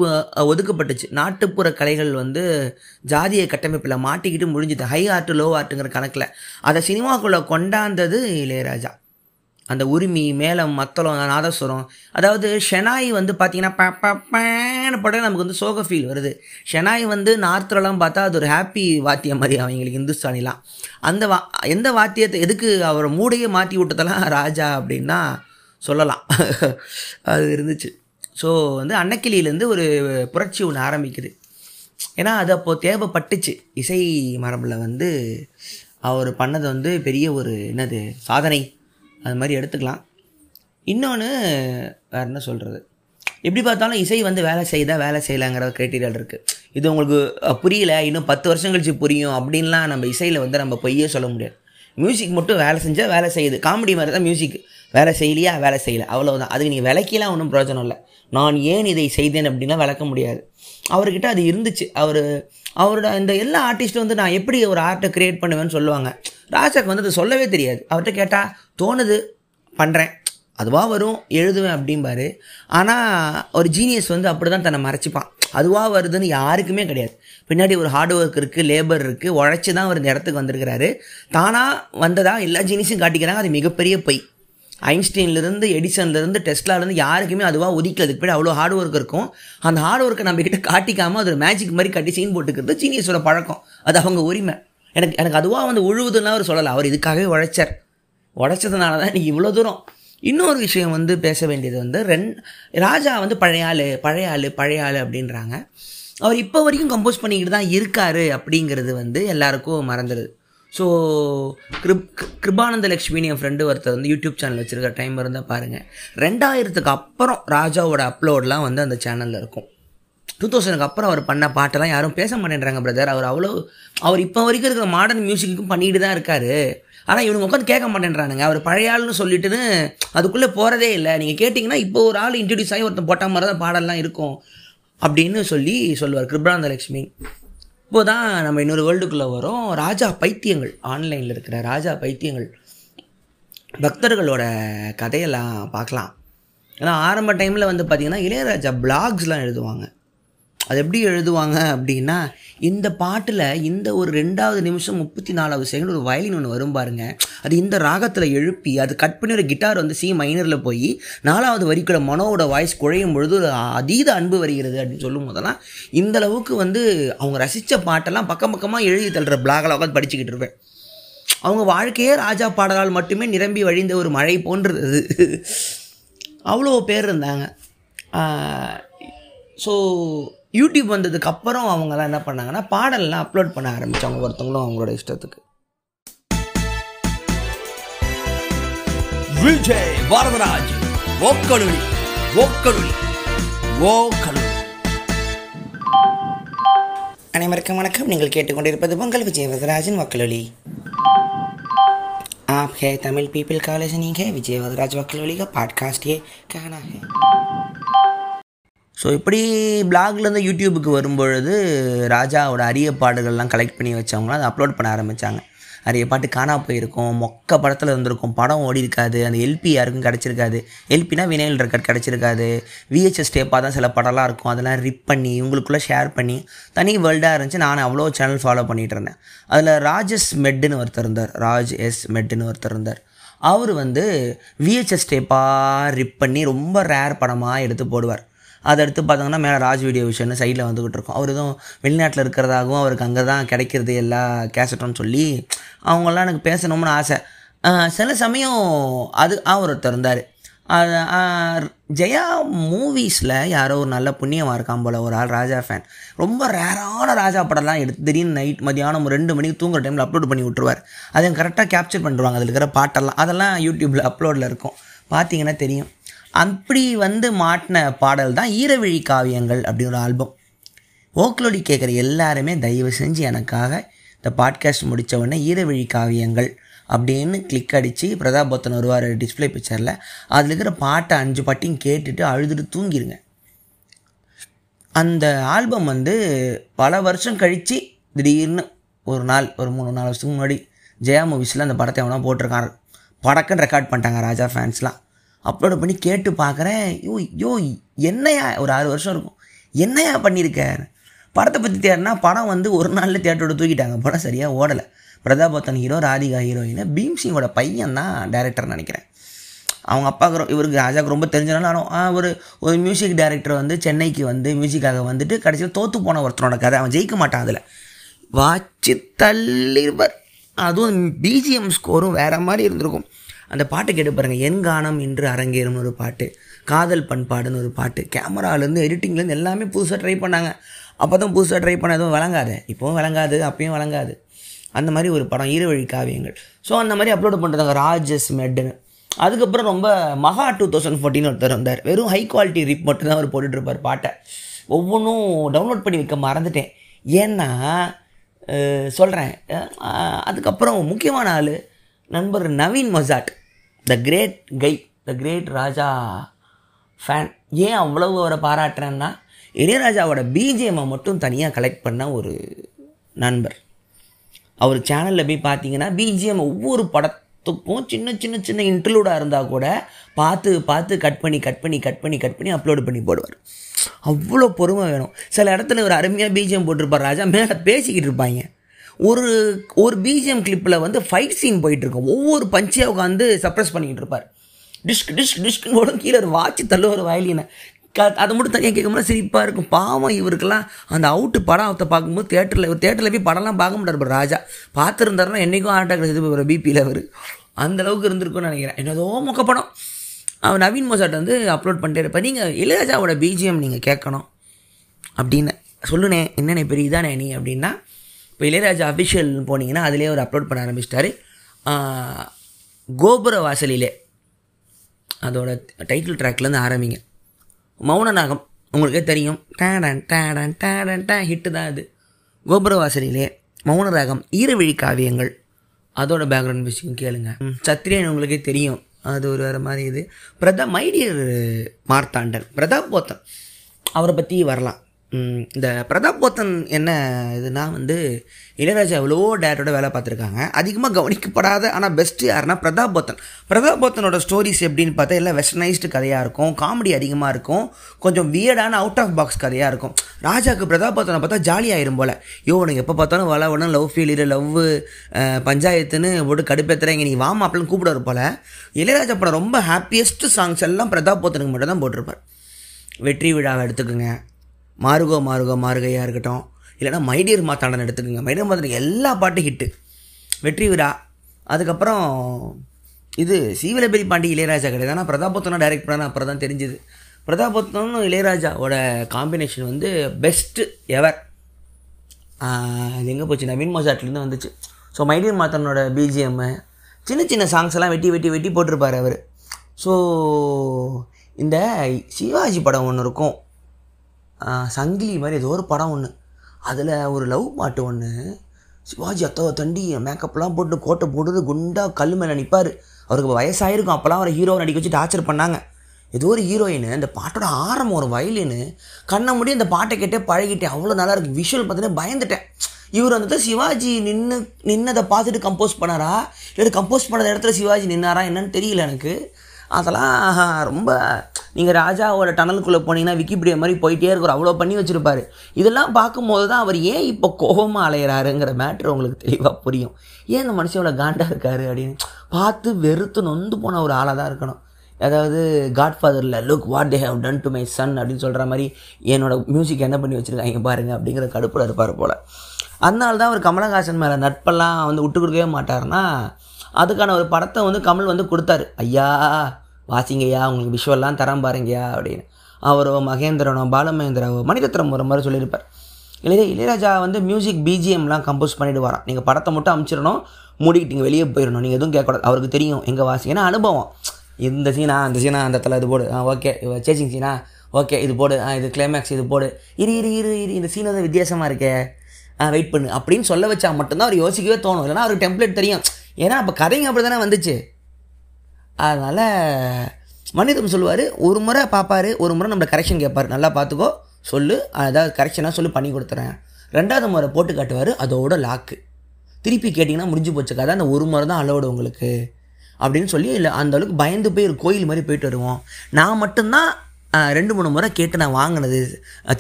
ஒதுக்கப்பட்டுச்சு. நாட்டுப்புற கலைகள் வந்து ஜாதிய கட்டமைப்பில் மாட்டிக்கிட்டு முடிஞ்சுது. ஹை ஆர்ட் லோ ஆர்ட்டுங்கிற கணக்கில். அதை சினிமாக்குள்ளே கொண்டாந்தது இளையராஜா. அந்த உரிமை மேளம் மத்தளம் நாதஸ்வரம். அதாவது ஷெனாய் வந்து பார்த்தீங்கன்னா ப ப படம் நமக்கு வந்து சோக ஃபீல் வருது. ஷெனாய் வந்து நார்த்லலாம் பார்த்தா அது ஒரு ஹாப்பி வாத்தியம் மாதிரி அவங்களுக்கு இந்துஸ்தானிலாம். அந்த வா எந்த வாத்தியத்தை எதுக்கு அவரை மூடையே மாற்றி விட்டதெல்லாம் ராஜா அப்படின்னா சொல்லலாம். அது இருந்துச்சு. ஸோ வந்து அன்னக்கிளியிலேருந்து ஒரு புரட்சி ஒன்று ஆரம்பிக்குது. ஏன்னா அது அப்போது தேவைப்பட்டுச்சு. இசை மரபில் வந்து அவர் பண்ணது வந்து பெரிய ஒரு என்னது சாதனை. அது மாதிரி எடுத்துக்கலாம். இன்னொன்று வேறு என்ன சொல்கிறது எப்படி பார்த்தாலும் இசை வந்து வேலை செய்தால் வேலை செய்யலாங்கிற கிரைட்டீரியா இருக்குது இது உங்களுக்கு புரியல. இன்னும் பத்து வருஷம் கழிச்சு புரியும் அப்படின்லாம் நம்ம இசையில் வந்து நம்ம பொய்யே சொல்ல முடியாது. மியூசிக் மட்டும் வேலை செஞ்சால் வேலை செய்யுது. காமெடி மாதிரி தான் மியூசிக் வேலை செய்யலையா? வேலை செய்யலை. அவ்வளோதான் அதுக்கு நீங்கள் விளக்கிலாம் ஒன்றும் பிரயோஜனம் இல்லை. நான் ஏன் இதை செய்தேன் அப்படின்லாம் விளக்க முடியாது. அவர்கிட்ட அது இருந்துச்சு. அவர் அவரோட இந்த எல்லா ஆர்டிஸ்ட்டும் வந்து நான் எப்படி ஒரு ஆர்ட்டை க்ரியேட் பண்ணுவேன்னு சொல்லுவாங்க. ராஜாக்கு வந்து அது சொல்லவே தெரியாது. அவர்கிட்ட கேட்டால் தோணுது பண்ணுறேன் அதுவாக வரும் எழுதுவேன் அப்படிம்பாரு. ஆனால் ஒரு ஜீனியஸ் வந்து அப்படி தான் தன்னை மறைச்சிப்பான். அதுவாக வருதுன்னு யாருக்குமே கிடையாது. பின்னாடி ஒரு ஹார்ட் ஒர்க் இருக்குது லேபர் இருக்குது உழைச்சி தான் அவர் இந்த இடத்துக்கு வந்திருக்கிறாரு. தானாக வந்ததா? எல்லா ஜீனியஸும் காட்டிக்கிறாங்க. அது மிகப்பெரிய பொய். ஐன்ஸ்டீன்லேருந்து எடிசன்லேருந்து டெஸ்ட்லாலேருந்து யாருக்குமே அதுவாக ஒதுக்கிறதுக்கு போய் அவ்வளோ ஹார்ட் ஒர்க் இருக்கும். அந்த ஹார்ட் ஒர்க்கை நம்ம காட்டிக்காமல் அது ஒரு மேஜிக் மாதிரி கட்டி சீன் போட்டுக்கிறது ஜீனியஸோட பழக்கம். அது அவங்க உரிமை. எனக்கு எனக்கு அதுவாக வந்து உழுவுதுன்னா அவர் சொல்லலை. அவர் இதுக்காகவே உழைச்சார். உழைச்சதுனால தான் இன்றைக்கி இவ்வளோ தூரம். இன்னொரு விஷயம் வந்து பேச வேண்டியது வந்து ரெண் ராஜா வந்து பழைய ஆள் பழைய ஆள் பழைய ஆள் அப்படின்றாங்க. அவர் இப்போ வரைக்கும் கம்போஸ் பண்ணிக்கிட்டு தான் இருக்கார் அப்படிங்கிறது வந்து எல்லாருக்கும் மறந்துடுது ஸோ கிருப் கிருபானந்த லக்ஷ்மின்னு என் ஃப்ரெண்டு ஒருத்தர் வந்து யூடியூப் சேனல் வச்சுருக்க டைம் இருந்தால் பாருங்கள் ரெண்டாயிரத்துக்கு அப்புறம் ராஜாவோட அப்லோடெலாம் வந்து அந்த சேனலில் இருக்கும். டூ தௌசண்ட்க்கு அப்புறம் அவர் பண்ண பாட்டெல்லாம் யாரும் பேச மாட்டேன்றாங்க பிரதர் அவர் அவ்வளோ அவர் இப்போ வரைக்கும் இருக்கிற மாடர்ன் மியூசிக்கும் பண்ணிட்டு தான் இருக்கார். ஆனால் இவனுங்க உட்காந்து கேட்க மாட்டேன்றானுங்க. அவர் பழைய ஆள்னு சொல்லிட்டுன்னு அதுக்குள்ளே போகிறதே இல்லை. நீங்கள் கேட்டிங்கன்னா இப்போ ஒரு ஆள் இன்ட்ரடியூஸ் ஆகி ஒருத்தன் போட்ட மாதிரி தான் பாடல்லாம் இருக்கும் அப்படின்னு சொல்லி சொல்லுவார் கிருபானந்த லட்சுமி இப்போ தான் நம்ம இன்னொரு வேர்ல்டுக்குள்ளே வரோம். ராஜா பைத்தியங்கள். ஆன்லைனில் இருக்கிற ராஜா பைத்தியங்கள். பக்தர்களோட கதையெல்லாம் பார்க்கலாம். ஏன்னா ஆரம்ப டைமில் வந்து பார்த்திங்கன்னா இளையராஜா பிளாக்ஸ்லாம் எழுதுவாங்க. அது எப்படி எழுதுவாங்க அப்படின்னா இந்த பாட்டில் இந்த ஒரு ரெண்டாவது நிமிஷம் முப்பத்தி நாலாவது செகண்ட் ஒரு வயலின் ஒன்று வரும் பாருங்க. அது இந்த ராகத்தில் எழுப்பி அது கட் பண்ணி ஒரு கிட்டார் வந்து சி மைனரில் போய் நாலாவது வரிக்குள்ள மனோவோட வாய்ஸ் குழையும் பொழுது ஒரு அதீத அன்பு வருகிறது அப்படின்னு சொல்லும் போதெல்லாம் இந்த அளவுக்கு வந்து அவங்க ரசித்த பாட்டெல்லாம் பக்கம் பக்கமாக எழுதி தள்ளுற பிளாகில் உட்காந்து படிச்சுக்கிட்டு இருப்பேன். அவங்க வாழ்க்கையே ராஜா பாடலால் மட்டுமே நிரம்பி வழிந்த ஒரு மழை போன்றது. அவ்வளோ பேர் இருந்தாங்க. ஸோ யூடியூப் வந்ததுக்கு அப்புறம் அவங்கெல்லாம் என்ன பண்ணாங்கன்னா பாடல்லாம் அப்லோட் பண்ண ஆரம்பித்தாங்க ஒருத்தவங்களும் அவங்களோட இஷ்டத்துக்கு விஜய் வரதராஜ் ஓக்கலுளி ஓக்கலுளி ஓக்கலுளி அனைவருக்கும் வணக்கம் நீங்கள் கேட்டுக்கொண்டிருப்பது பொங்கல் விஜய் வரதராஜன் வக்கலொலி आप है तमिल पीपल का लिसनिंग है विजय वदराज वकलवली का पॉडकास्ट ये कहना है ஸோ இப்படி பிளாக்லேருந்து யூடியூபுக்கு வரும்பொழுது ராஜாவோட அரிய பாடல்கள்லாம் கலெக்ட் பண்ணி வச்சவங்களாம் அதை அப்லோட் பண்ண ஆரம்பித்தாங்க நிறைய பாட்டு காணா போயிருக்கும் மொக்க படத்தில் இருந்திருக்கும். படம் ஓடி இருக்காது அந்த எல்பி யாருக்கும் கிடச்சிருக்காது. எல்பினா வினைல் ரெக்கார்ட் கிடச்சிருக்காது. விஹெச்எஸ் டேப்பாக தான் சில படம்லாம் இருக்கும். அதெல்லாம் ரிப் பண்ணி இவங்களுக்குள்ளே ஷேர் பண்ணி தனி வேர்ல்டாக இருந்துச்சு. நான் அவ்வளோ சேனல் ஃபாலோ பண்ணிகிட்டு இருந்தேன். அதில் ராஜஸ் மெட்டுன்னு ஒருத்தர் இருந்தார். ராஜ் எஸ் மெட்டுன்னு ஒருத்தர் இருந்தார். அவர் வந்து விஹெச்எஸ் டேப்பாக ரிப் பண்ணி ரொம்ப ரேர் படமாக எடுத்து போடுவார். அதை எடுத்து பார்த்தோங்கன்னா மேலே ராஜ் வீடியோ விஷயம்னு சைடில் வந்துக்கிட்டு இருக்கும். அவர் எதுவும் வெளிநாட்டில் இருக்கிறதாகவும் அவருக்கு அங்கே தான் கிடைக்கிறது எல்லா கேசட்டும்னு சொல்லி அவங்களாம் எனக்கு பேசணும்னு ஆசை. சில சமயம் அது அவர் ஒருத்தர் இருந்தார். ஜெயா மூவிஸில் யாரோ ஒரு நல்ல புண்ணியமாக இருக்கான் போல் ஒரு ஆள் ராஜா ஃபேன் ரொம்ப ரேரான ராஜா படம்லாம் எடுத்து திடீர்னு நைட் மதியானம் ரெண்டு மணிக்கு தூங்குற டைமில் அப்லோட் பண்ணி விட்டுருவார். அதை கரெக்டாக கேப்சர் பண்ணிடுவாங்க. அதில் இருக்கிற பாட்டெல்லாம் அதெல்லாம் யூடியூப்பில் அப்லோடில் இருக்கும். பார்த்தீங்கன்னா தெரியும். அப்படி வந்து மாட்டின பாடல் தான் ஈரவிழி காவியங்கள் அப்படின்னு ஒரு ஆல்பம். ஓக்லோடி கேட்குற எல்லாருமே தயவு செஞ்சு எனக்காக இந்த பாட்காஸ்ட் முடித்த உடனே ஈரவிழி காவியங்கள் அப்படின்னு கிளிக் அடித்து பிரதாபத்தன் வருவார் டிஸ்பிளே பிக்சரில் அதில் இருக்கிற பாட்டை அஞ்சு பாட்டையும் கேட்டுட்டு அழுதுட்டு தூங்கிடுங்க அந்த ஆல்பம் வந்து பல வருஷம் கழித்து திடீர்னு ஒரு நாள் ஒரு மூணு நாலு வருஷத்துக்கு முன்னாடி ஜெயா மூவிஸில் அந்த படத்தை எவனா போட்டிருக்காங்க படக்குன்னு ரெக்கார்ட் பண்ணிட்டாங்க ராஜா ஃபேன்ஸ்லாம் அப்லோட் பண்ணி கேட்டு பார்க்குறேன். யோ யோ என்னையா? ஒரு ஆறு வருஷம் இருக்கும். என்னையா பண்ணியிருக்க படத்தை பற்றி தேடினா படம் வந்து ஒரு நாளில் தேட்டரோட தூக்கிட்டாங்க. படம் சரியாக ஓடலை. பிரதாபத்தன் ஹீரோ ராதிகா ஹீரோயினை பீம்சிங்கோட பையன் தான் டேரக்டர் நினைக்கிறேன். அவங்க அப்பாவுக்கு இவருக்கு ராஜாவுக்கு ரொம்ப தெரிஞ்சனாலும் ஒரு ஒரு மியூசிக் டைரக்டர் வந்து சென்னைக்கு வந்து மியூசிக்காக வந்துட்டு கடைசியில் தோற்று போன ஒருத்தனோட கதை. அவன் ஜெயிக்க மாட்டான் அதில். வாச்சு தள்ளிவர் அதுவும் பிஜிஎம் ஸ்கோரும் வேறு மாதிரி இருந்திருக்கும். அந்த பாட்டை கேட்டு பாருங்கள் என் கானம் இன்று அரங்கேறும்னு ஒரு பாட்டு காதல் பண்பாடுன்னு ஒரு பாட்டு. கேமராலேருந்து எடிட்டிங்லேருந்து எல்லாமே புதுசாக ட்ரை பண்ணாங்க. அப்போ தான் புதுசாக ட்ரை பண்ண எதுவும் விளங்காது. இப்போவும் விளங்காது அப்பயும் விளங்காது. அந்த மாதிரி ஒரு படம் இருவழி காவியங்கள். ஸோ அந்த மாதிரி அப்லோட் பண்ணுறாங்க ராஜஸ் மெட்டுன்னு. அதுக்கப்புறம் ரொம்ப மகா டூ தௌசண்ட் ஃபோர்டீன் ஒருத்தர் வந்தார். வெறும் ஹை குவாலிட்டி ரிப் மட்டும் தான் அவர் போட்டுட்ருப்பார் பாட்டை. ஒவ்வொன்றும் டவுன்லோட் பண்ணி வைக்க மறந்துட்டேன். ஏன்னா சொல்கிறேன் அதுக்கப்புறம் முக்கியமான ஆள் நண்பர் Naveen Mozart. The great guy the great Raja fan ஏன் அவ்வளவு அவரை பாராட்டுறேன்னா இளையராஜாவோட பிஜிஎம்மை மட்டும் தனியாக கலெக்ட் பண்ண ஒரு நண்பர். அவர் சேனலில் போய் பார்த்தீங்கன்னா பிஜிஎம் ஒவ்வொரு படத்துக்கும் சின்ன சின்ன சின்ன இன்க்ளூடாக இருந்தால் கூட பார்த்து பார்த்து கட் பண்ணி கட் பண்ணி கட் பண்ணி கட் பண்ணி அப்லோடு பண்ணி போடுவார். அவ்வளோ பொறுமை வேணும். சில இடத்துல ஒரு அருமையாக பிஜிஎம் போட்டிருப்பார். ராஜா மேலே பேசிக்கிட்டு இருப்பாங்க. ஒரு ஒரு பிஜிஎம் கிளிப்பில் வந்து ஃபைட் சீன் போயிட்டுருக்கும் ஒவ்வொரு பஞ்சையாக உட்காந்து சப்ரஸ் பண்ணிக்கிட்டு இருப்பார். டிஸ்க் டிஸ்க் டிஸ்க்னு போடும் கீழே ஒரு வாட்சி தள்ளு ஒரு வயலினை. க அதை மட்டும் தனியாக கேட்கும்போது சிரிப்பாக இருக்கும். பாவம் இவருக்கெல்லாம் அந்த அவுட்டு படம் அவத்தை பார்க்கும்போது தேட்டரில் இவர் தேட்டரில் போய் படம்லாம் பார்க்க மாட்டார் ராஜா. பார்த்துருந்தாருன்னா என்றைக்கும் ஹார்ட் அட்டாக் இது போகிற பிபியில் அவர். அந்தளவுக்கு இருந்திருக்கும்னு நினைக்கிறேன். என்னதோ மொக்க படம். அவர் நவீன் மொசாட் வந்து அப்லோட் பண்ணிட்டே இருப்பார். நீங்கள் இளையராஜாவோட பிஜிஎம் நீங்கள் கேட்கணும். அப்படின்னு. சொல்லுனே என்னென்ன பெரிய இதானே நீ அப்படின்னா இப்போ இளையராஜா அஃபிஷியல்னு போனீங்கன்னா அதிலே அவர் அப்லோட் பண்ண ஆரம்பிச்சிட்டாரு. கோபுர வாசலிலே. அதோட டைட்டில் ட்ராக்லேருந்து ஆரம்பிங்க. மௌனநாகம் உங்களுக்கே தெரியும். டேடன் டேடன் டேடன் டே ஹிட்டு தான் அது. கோபுர வாசலிலே மௌன ராகம் ஈரவிழி காவியங்கள். அதோட பேக்ரவுண்ட் மியூசிக்கும் கேளுங்க. ம், சத்ரியன் உங்களுக்கே தெரியும். அது ஒரு வேறு மாதிரி இது. பிரதா மைடியர் மார்த்தாண்டன். பிரதாப் போத்தன். அவரை பற்றி வரலாம். இந்த பிரதாப் போத்தன் என்ன இதுனா வந்து இளையராஜா எவ்வளோ டேரக்டரோட வேலை பார்த்துருக்காங்க. அதிகமாக கவனிக்கப்படாத ஆனால் பெஸ்ட்டு யாருன்னா பிரதாப் போத்தன் பிரதாப் போத்தனோட ஸ்டோரிஸ் எப்படின்னு பார்த்தா எல்லாம் வெஸ்டர்னைஸ்டு கதையாக இருக்கும் காமெடி அதிகமாக இருக்கும் கொஞ்சம் வியர்டான அவுட் ஆஃப் பாக்ஸ் கதையாக இருக்கும். ராஜாவுக்கு பிரதாப் போத்தனை பார்த்தா ஜாலியாயிரும் போல். யோ உனக்கு எப்போ பார்த்தாலும் வள உடனே லவ் ஃபீலியர் லவ் பஞ்சாயத்துன்னு போட்டு கடுப்பேத்துறேங்க நீ வாமா அப்படின்னு கூப்பிடுவார் போல். இளையராஜா படம் ரொம்ப ஹாப்பியஸ்ட் சாங்ஸ் எல்லாம் பிரதாப் போத்தனுக்கு மட்டும் தான் போட்டிருப்பார். வெற்றி விழாவை எடுத்துக்கோங்க. மாறுகோ மாறுகோ மாறுகையாக இருக்கட்டும். இல்லைன்னா மைடியர் மாத்தாண்டன் எடுத்துக்கோங்க. மைடியர் மாத்தாண்டன் எல்லா பாட்டும் ஹிட்டு வெற்றி விழா. அதுக்கப்புறம் இது சீவலபெரி பாண்டி இளையராஜா கிடையாது. ஆனால் பிரதாபத்தனா டைரக்ட் பண்ண அப்புறம் தான் தெரிஞ்சுது. பிரதாபத்தனும் இளையராஜாவோட காம்பினேஷன் வந்து பெஸ்ட்டு எவர் அது எங்கே போச்சு? நவீன் மோசாட்லேருந்து வந்துச்சு. ஸோ மைடியர் மாத்தனோட பிஜிஎம்மு சின்ன சின்ன சாங்ஸ் எல்லாம் வெட்டி வெட்டி வெட்டி போட்டிருப்பார் அவர். ஸோ இந்த சிவாஜி படம் ஒன்று இருக்கும். சங்கிலி மாதிரி ஏதோ ஒரு படம் ஒன்று அதில் ஒரு லவ் பாட்டு ஒன்று சிவாஜி அத்தவ தண்டி மேக்கப்லாம் போட்டு கோட்டை போட்டு குண்டாக கல் மேலே நிற்பார் அவருக்கு வயசாயிருக்கும். அப்போல்லாம் அவரை ஹீரோவை நடிக்க வச்சு டார்ச்சர் பண்ணாங்க. ஏதோ ஒரு ஹீரோயின் இந்த பாட்டோட ஆரம்பம் ஒரு வயலின்னு கண்ணை முடி அந்த பாட்டை கேட்டே பழகிட்டேன். அவ்வளோ நல்லா விஷுவல் பார்த்துட்டு பயந்துட்டேன். இவர் வந்துட்டு சிவாஜி நின்று நின்னதை பார்த்துட்டு கம்போஸ் பண்ணாரா? இல்லை கம்போஸ் பண்ண இடத்துல சிவாஜி நின்னாரா? என்னன்னு தெரியல எனக்கு. அதெல்லாம் ரொம்ப நீங்கள் ராஜாவோட டனலுக்குள்ளே போனீங்கன்னா விக்கிபீடியா மாதிரி போயிட்டே இருக்கிற அவ்வளோ பண்ணி வச்சுருப்பாரு. இதெல்லாம் பார்க்கும்போது தான் அவர் ஏன் இப்போ கோபமாக அலையிறாருங்கிற மேட்ரு உங்களுக்கு தெளிவாக புரியும். ஏன் இந்த மனுஷன் இவ்வளோ காண்டாக இருக்காரு அப்படின்னு? பார்த்து வெறுத்து நொந்து போன ஒரு ஆளாக தான் இருக்கணும். அதாவது காட்ஃபாதரில் look what they have done to my son அப்படின்னு சொல்கிற மாதிரி என்னோடய மியூசிக் என்ன பண்ணி வச்சுருக்காங்க பாருங்க அப்படிங்கிற கடுப்பில் இருப்பார் போல். அதனால தான் அவர் கமலஹாசன் மேலே நட்பெல்லாம் வந்து விட்டு கொடுக்கவே மாட்டார்னா அதுக்கான ஒரு படத்தை வந்து கமல் வந்து கொடுத்தாரு. ஐயா வாசிங்கய்யா உங்களுக்கு விஷுவல்லாம் தரம் பாருங்கய்யா அப்படின்னு. அவரோ மகேந்திரனோ பாலமகேந்திராவோ மணிரத்னம் ஒரு மாதிரி சொல்லியிருப்பார். இளைய இளையராஜா வந்து மியூசிக் பிஜிஎம்லாம் கம்போஸ் பண்ணிட்டு வரான் நீங்கள் படத்தை மட்டும் அமுச்சிடணும் மூடிக்கிட்டு நீங்கள் வெளியே போயிடணும். நீங்கள் எதுவும் கேட்கக்கூடாது. அவருக்கு தெரியும் எங்கே வாசிங்கன்னா அனுபவம். இந்த சீனா அந்த சீனா அந்த இடத்துல இது போடு. ஆ ஓகே. சேச்சிங் சீனா ஓகே இது போடு. ஆ இது கிளைமேக்ஸ் இது போடு. இரு இரு இரு இரு இந்த சீன் வந்து வித்தியாசமாக இருக்கே. ஆ வெயிட் பண்ணு. அப்படின்னு சொல்ல வச்சா மட்டும்தான் அவர் யோசிக்கவே தோணும். இல்லைனா அவருக்கு டெம்ப்ளேட் தெரியும். ஏன்னா அப்போ கதைங்க அப்படி தானே வந்துச்சு? அதனால் மனிதம் சொல்லுவார் ஒரு முறை பார்ப்பார் ஒரு முறை நம்மளை கரெக்ஷன் கேட்பார். நல்லா பார்த்துக்கோ சொல்லு அதாவது கரெக்ஷனாக சொல்லி பண்ணி கொடுத்துறேன். ரெண்டாவது முறை போட்டு காட்டுவார் அதோட லாக்கு திருப்பி கேட்டிங்கன்னா முடிஞ்சு போச்சு கதை அந்த ஒரு முறை தான் அலோடு உங்களுக்கு. அப்படின்னு சொல்லி இல்லை அந்த அளவுக்கு பயந்து போய் ஒரு கோயில் மாதிரி போயிட்டு வருவோம். நான் மட்டும்தான் ரெண்டு மூணு முறை கேட்டு நான் வாங்கினது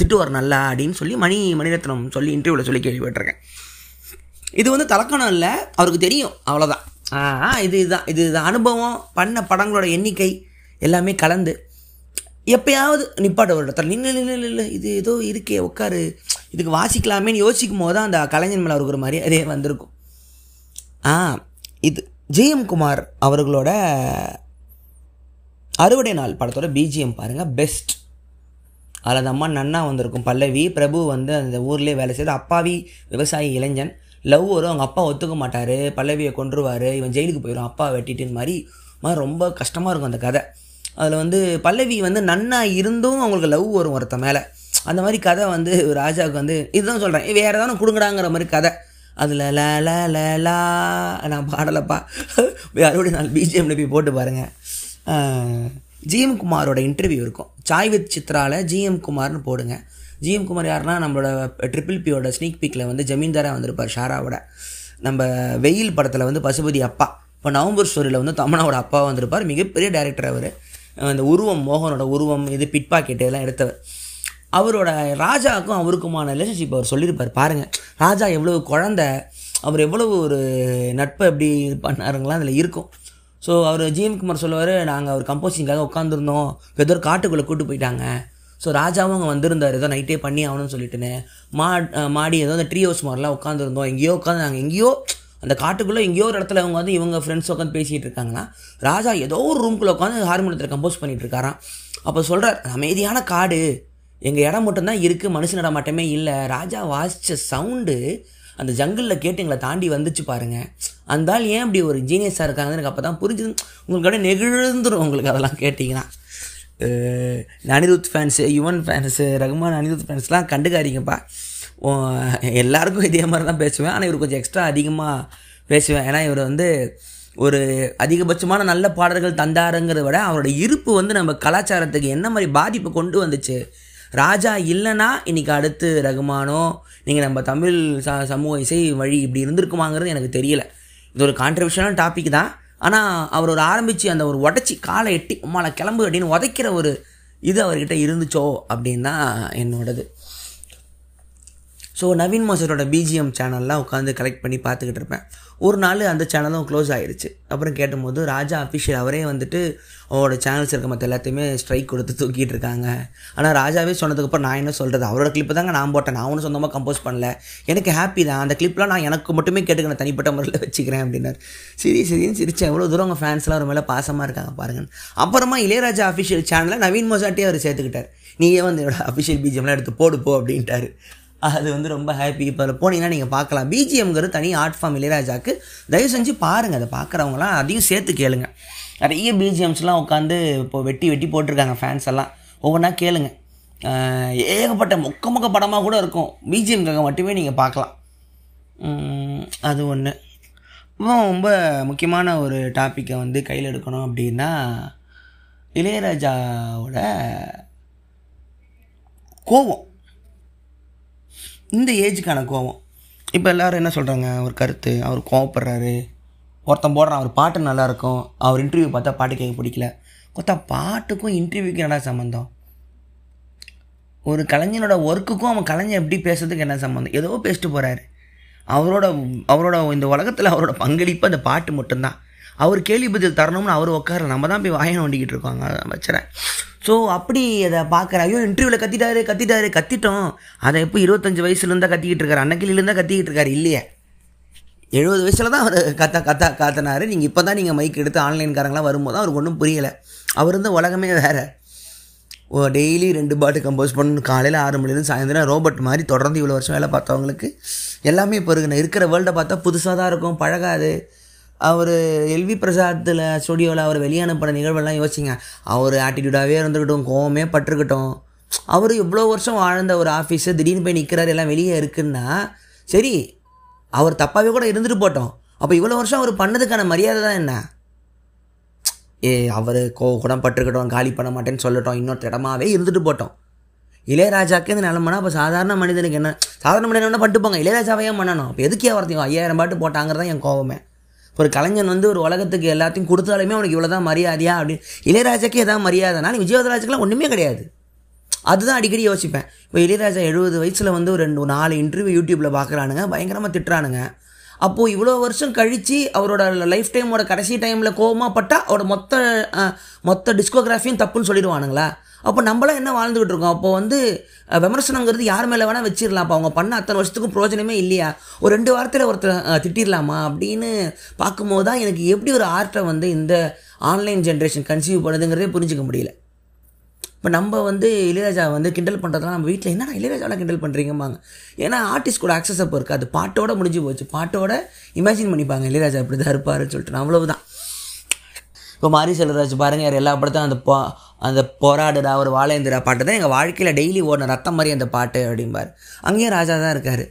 திட்டுவார் நல்லா அப்படின்னு சொல்லி மணி மணிரத்னம் சொல்லி இன்டர்வியூவில் சொல்லி கேள்விப்பட்டிருக்கேன். இது வந்து தலக்கணம் இல்லை. அவருக்கு தெரியும். அவ்வளோதான் ஆ இது இதுதான். இது இது அனுபவம் பண்ண படங்களோட எண்ணிக்கை எல்லாமே கலந்து. எப்பயாவது நிப்பாட்ட ஒரு இடத்துல நின்று இல்லை இல்லை இல்லை இது ஏதோ இருக்கே உட்காரு. இதுக்கு வாசிக்கலாமேன்னு யோசிக்கும் போது தான் அந்த கலைஞன் மேலே அவருக்கு ஒரு மாதிரி அதே வந்திருக்கும். ஆ இது ஜெயம் குமார் அவர்களோட அறுவடை நாள் படத்தோட பிஜிஎம் பாருங்கள் பெஸ்ட் அதில் அந்த அம்மா நன்னா வந்திருக்கும். பல்லவி பிரபு வந்து அந்த ஊர்லேயே வேலை செய்து அப்பாவி விவசாயி இளைஞன். லவ் வரும் அவங்க அப்பா ஒத்துக்க மாட்டார் பல்லவியை கொன்றுவார் இவன் ஜெயிலுக்கு போயிடும் அப்பா வெட்டிட்டு மாதிரி மாதிரி ரொம்ப கஷ்டமாக இருக்கும் அந்த கதை. அதில் வந்து பல்லவி வந்து நன்னா இருந்தும் அவங்களுக்கு லவ் வரும் ஒருத்த மேலே. அந்த மாதிரி கதை வந்து ராஜாவுக்கு வந்து இதுதான் சொல்கிறேன் வேறு ஏதாவது கொடுங்கடாங்கிற மாதிரி கதை. அதில் ல ல ல லா நான் பாடலப்பா. அறுபடி நாள் பிஜிஎம்ல போய் போட்டு பாருங்கள் ஜிஎம் குமாரோட இன்டர்வியூ இருக்கும். சாய் வித் சித்ராவில் ஜிஎம் குமார்னு போடுங்க. ஜிஎம் குமார் யாருன்னா நம்மளோட ட்ரிபிள் பியோட ஸ்னீக் பீக்கில் வந்து ஜமீன்தாராக வந்திருப்பார் ஷாராவோட. நம்ம வெயில் படத்தில் வந்து பசுபதி அப்பா. இப்போ நவம்பர் ஸ்டோரியில் வந்து தமனாவோட அப்பா வந்திருப்பார். மிகப்பெரிய டேரக்டர் அவர். அந்த உருவம் மோகனோட உருவம் இது பிட் இதெல்லாம் எடுத்தவர். அவரோட ராஜாவுக்கும் அவருக்குமான ரிலேஷன்ஷிப் அவர் சொல்லியிருப்பார். பாருங்கள் ராஜா எவ்வளவு குழந்த அவர் எவ்வளவு ஒரு நட்பை எப்படி பண்ணாருங்களாம் அதில் இருக்கும். ஸோ அவர் ஜிஎம் குமார் சொல்லுவார் நாங்கள் அவர் கம்போசிங்காக உட்காந்துருந்தோம் ஏதோ ஒரு காட்டுக்குள்ளே கூட்டு போயிட்டாங்க. ஸோ ராஜாவும் அங்கே வந்திருந்தார். ஏதோ நைட்டே பண்ணி ஆகணும்னு சொல்லிட்டுனே. மா மாடி ஏதோ அந்த ட்ரீ ஹவுஸ் மாதிரிலாம் உட்காந்துருந்தோம் எங்கேயோ உட்காந்து நாங்கள் எங்கேயோ அந்த காட்டுக்குள்ளே எங்கேயோ ஒரு இடத்துல அவங்க வந்து இவங்க ஃப்ரெண்ட்ஸ் உட்காந்து பேசிகிட்டு இருக்காங்கன்னா ராஜா ஏதோ ஒரு ரூம்குள்ளே உட்காந்து ஹார்மோனியத்தில் கம்போஸ் பண்ணிகிட்டு இருக்காராம். அப்போ சொல்கிறார் அமைதியான காடு. எங்கள் இடம் மட்டும்தான் இருக்குது மனுஷன் இடம் மட்டுமே இல்லை. ராஜா வாசித்த சவுண்டு அந்த ஜங்கிளில் கேட்டு எங்களை தாண்டி வந்துச்சு பாருங்க. அந்த ஆள் ஏன் இப்படி ஒரு ஜீனியஸாக இருக்காங்கன்னு எனக்கு அப்போ தான் புரிஞ்சுது. உங்களுக்கு அப்படியே நெகிழ்ந்துரும் உங்களுக்கு அதெல்லாம் கேட்டிங்கன்னா. அனிருத் ஃபேன்ஸு யுவன் ஃபேன்ஸு ரகுமான் அனிருத் ஃபேன்ஸ்லாம் கண்டுக்காதீங்கப்பா. எல்லாருக்கும் இதே மாதிரி தான் பேசுவேன். ஆனால் இவர் கொஞ்சம் எக்ஸ்ட்ரா அதிகமாக பேசுவேன். ஏன்னா இவர் வந்து ஒரு அதிகபட்சமான நல்ல பாடல்கள் தந்தாருங்கிறத விட அவரோட இருப்பு வந்து நம்ம கலாச்சாரத்துக்கு என்ன மாதிரி பாதிப்பு கொண்டு வந்துச்சு? ராஜா இல்லைன்னா இன்றைக்கி அடுத்து ரகுமானோ நீங்கள் நம்ம தமிழ் ச சமூக இசை வழி இப்படி இருந்திருக்குமாங்கிறது எனக்கு தெரியல. இது ஒரு கான்ட்ரிபியூஷனான டாபிக் தான். ஆனால் அவர் ஒரு ஆரம்பித்து அந்த ஒரு உடச்சி காலை எட்டி உம்மால கிளம்பு அப்படின்னு உதைக்கிற ஒரு இது அவர்கிட்ட இருந்துச்சோ அப்படின்னு தான் என்னோடது. ஸோ நவீன் மாஸ்டரோட பிஜிஎம் சேனல்லாம் உட்காந்து கலெக்ட் பண்ணி பார்த்துக்கிட்டு இருப்பேன். ஒரு நாள் அந்த சேனலும் க்ளோஸ் ஆயிடுச்சு அப்புறம் கேட்டபோது ராஜா அஃபிஷியல் அவரே வந்துட்டு அவரோட சேனல்ஸ் இருக்க மற்ற எல்லாத்தையுமே ஸ்ட்ரைக் கொடுத்து தூக்கிட்டு இருக்காங்க. ஆனால் ராஜாவே சொன்னதுக்கப்புறம் நான் என்ன சொல்கிறது அவரோட கிளிப்பு தாங்க நான் போட்டேன். நான் ஒன்றும் சொந்தமாக கம்போஸ் பண்ணல. எனக்கு ஹாப்பி தான். அந்த கிளிப்லாம் நான் எனக்கு மட்டுமே கேட்டுக்கிறேன் தனிப்பட்ட முறையில் வச்சுக்கிறேன் அப்படின்னார். சரி சரின்னு சிரிச்சேன். எவ்வளோ தூரம் அவங்க ஃபேன்ஸ்லாம் ஒரு மேலே பாசமாக இருக்காங்க பாருங்கள் அப்புறமா இளையராஜா அஃபிஷியல் சேனலில் நவீன் மொசாட்டியே அவர் சேர்த்துக்கிட்டார். நீயே வந்து என்னோட அஃபிஷியல் பிஜிஎம்லாம் எடுத்து போடு போ அப்படின்ட்டாரு. அது வந்து ரொம்ப ஹாப்பி இப்போ அதில் போனீங்கன்னா நீங்கள் பார்க்கலாம். பிஜிஎம்ங்கிறது தனி ஆர்ட் ஃபார்ம் இளையராஜாக்கு. தயவு செஞ்சு பாருங்கள் அதை பார்க்குறவங்களாம் அதையும் சேர்த்து கேளுங்க. நிறைய பிஜிஎம்ஸ்லாம் உட்காந்து இப்போ வெட்டி வெட்டி போட்டிருக்காங்க ஃபேன்ஸ் எல்லாம். ஒவ்வொன்றா கேளுங்க. ஏகப்பட்ட மொக்க மொக்க படமாக கூட இருக்கும். பிஜிஎம்காக மட்டுமே நீங்கள் பார்க்கலாம். அது ஒன்று அப்புறம் ரொம்ப முக்கியமான ஒரு டாப்பிக்கை வந்து கையில் எடுக்கணும் அப்படின்னா இளையராஜாவோட கோவம். இந்த ஏஜுக்கான கோவம். இப்போ எல்லாரும் என்ன சொல்கிறாங்க ஒரு கருத்து அவர் கோவப்படுறாரு. ஒருத்தன் போடுறான் அவர் பாட்டு நல்லாயிருக்கும் அவர் இன்டர்வியூ பார்த்தா பாட்டு கேட்க பிடிக்கல. கொத்தா பாட்டுக்கும் இன்டர்வியூக்கும் என்ன சம்மந்தம் ஒரு கலைஞனோட ஒர்க்குக்கும் அவன் கலைஞன் எப்படி பேசுறதுக்கு என்ன சம்மந்தம் ஏதோ பேசிட்டு போகிறாரு அவரோட அவரோட இந்த உலகத்தில் அவரோட பங்களிப்பு அந்த பாட்டு மட்டும்தான். அவர் கேள்வி பதில் தரணும்னு அவர் உட்கார நம்ம தான் போய் வாயை நோண்டிக்கிட்டு இருக்கோங்க வச்சுறேன் ஸோ அப்படி அதை பார்க்குற ஐயோ இன்டர்வியூவில் கத்திட்டாரு கத்திட்டாரு கத்திட்டோம். அதை எப்போ இருபத்தஞ்சு வயசுலேருந்தா கத்திக்கிட்டு இருக்காரு. அன்னக்கிலிருந்தா கத்திக்கிட்டு இருக்காரு இல்லையே. எழுபது வயசில் தான் அவர் கத்த கத்த காத்தினார். நீங்கள் இப்போ தான் நீங்கள் மைக் எடுத்து ஆன்லைன்காரங்களாம் வரும்போது தான் அவருக்கு ஒன்றும் புரியலை. அவர் இருந்த உலகமே வேறு. ஓ டெய்லி ரெண்டு பாட்டு கம்போஸ் பண்ணணும். காலையில் ஆறு மணிலேருந்து சாயந்தரம் ரோபோட் மாதிரி தொடர்ந்து இவ்வளோ வருஷம் வேலை பார்த்தவங்களுக்கு எல்லாமே இப்போ இருக்குண்ணே இருக்கிற வேர்ல்டை பார்த்தா புதுசாக தான் இருக்கும் பழகாது. அவர் எல்வி பிரசாத்தில் ஸ்டுடியோவில் அவர் வெளியனுப்பின நிகழ்வெல்லாம் யோசிங்க. அவர் ஆட்டிடியூடாகவே இருந்துக்கிட்டும் கோவமே பட்டிருக்கட்டும். அவர் இவ்வளோ வருஷம் வாழ்ந்த ஒரு ஆஃபீஸு திடீர்னு போய் நிற்கிறார் எல்லாம் வெளியே இருக்குன்னா சரி அவர் தப்பாகவே கூட இருந்துட்டு போட்டோம். அப்போ இவ்வளோ வருஷம் அவர் பண்ணதுக்கான மரியாதை தான் என்ன? ஏ அவர் கோ குணப்பட்டிருக்கட்டும் காலி பண்ண மாட்டேன்னு சொல்லட்டும் இன்னொரு இடமாவே இருந்துட்டு போட்டோம். இளையராஜாக்கு இந்த நிலமனா அப்போ சாதாரண மனிதனுக்கு என்ன சாதாரண மனிதன் என்ன பண்ணிட்டு போங்க? இளையராஜாவே பண்ணணும்? அப்போ எதுக்கே வரத்தையும் ஐயாயிரம் பாட்டு போட்டாங்கிறதான் என் கோவமே. ஒரு கலைஞன் வந்து ஒரு உலகத்துக்கு எல்லாத்தையும் கொடுத்தாலுமே அவனுக்கு இவ்வளோ தான் மரியாதையா அப்படின்னு இளையராஜாக்கே எதாவது மரியாதைனா நீ விஜயவதராஜுக்கெல்லாம் ஒன்றுமே கிடையாது. அதுதான் அடிக்கடி யோசிப்பேன். இப்போ இளையராஜா எழுபது வயசில் வந்து ஒரு ரெண்டு நாலு இன்டர்வியூ யூடியூப்பில் பார்க்குறானுங்க பயங்கரமாக திட்டுறானுங்க. அப்போது இவ்வளோ வருஷம் கழித்து அவரோட லைஃப் டைமோட கடைசி டைமில் கோவமாக பட்டால் அவரோட மொத்த மொத்த டிஸ்கோகிராஃபியும் தப்புன்னு சொல்லிடுவானுங்களா? அப்போ நம்மளாம் என்ன வாழ்ந்துக்கிட்டு இருக்கோம்? அப்போ வந்து விமர்சனங்கிறது யார் மேலே வேணால் வச்சிடலாம் அப்போ அவங்க பண்ண அத்தனை வருஷத்துக்கும் பிரயோஜனமே இல்லையா? ஒரு ரெண்டு வாரத்தில் ஒருத்தர் திட்டிடலாமா அப்படின்னு பார்க்கும்போது தான் எனக்கு எப்படி ஒரு ஆர்ட்டை வந்து இந்த ஆன்லைன் ஜென்ரேஷன் கன்சியூவ் பண்ணுதுங்கிறதே புரிஞ்சிக்க முடியல. இப்போ நம்ம வந்து இளையராஜா வந்து கிண்டல் பண்ணுறதுலாம் நம்ம வீட்டில் என்னடா இளையராஜாவில் கிண்டல் பண்ணுறீங்கம்பாங்க ஏன்னா ஆர்டிஸ்ட் கூட ஆக்சஸ் அப்போ இருக்காது. பாட்டோட முடிஞ்சு போச்சு. பாட்டோட இமேஜின் பண்ணிப்பாங்க. இளையராஜா இப்படி தான் இருப்பாருன்னு சொல்லிட்டு. அவ்வளவுதான். இப்போ மாரி செல்வராஜ் பாருங்க யார் எல்லா படத்தையும் அந்த பா அந்த போராடுடா ஒரு வாழேந்திரா பாட்டு தான் எங்கள் வாழ்க்கையில் டெய்லி ஓடின ரத்தம் மாதிரி அந்த பாட்டு அப்படிம்பார். அங்கேயும் ராஜா தான் இருக்கார்.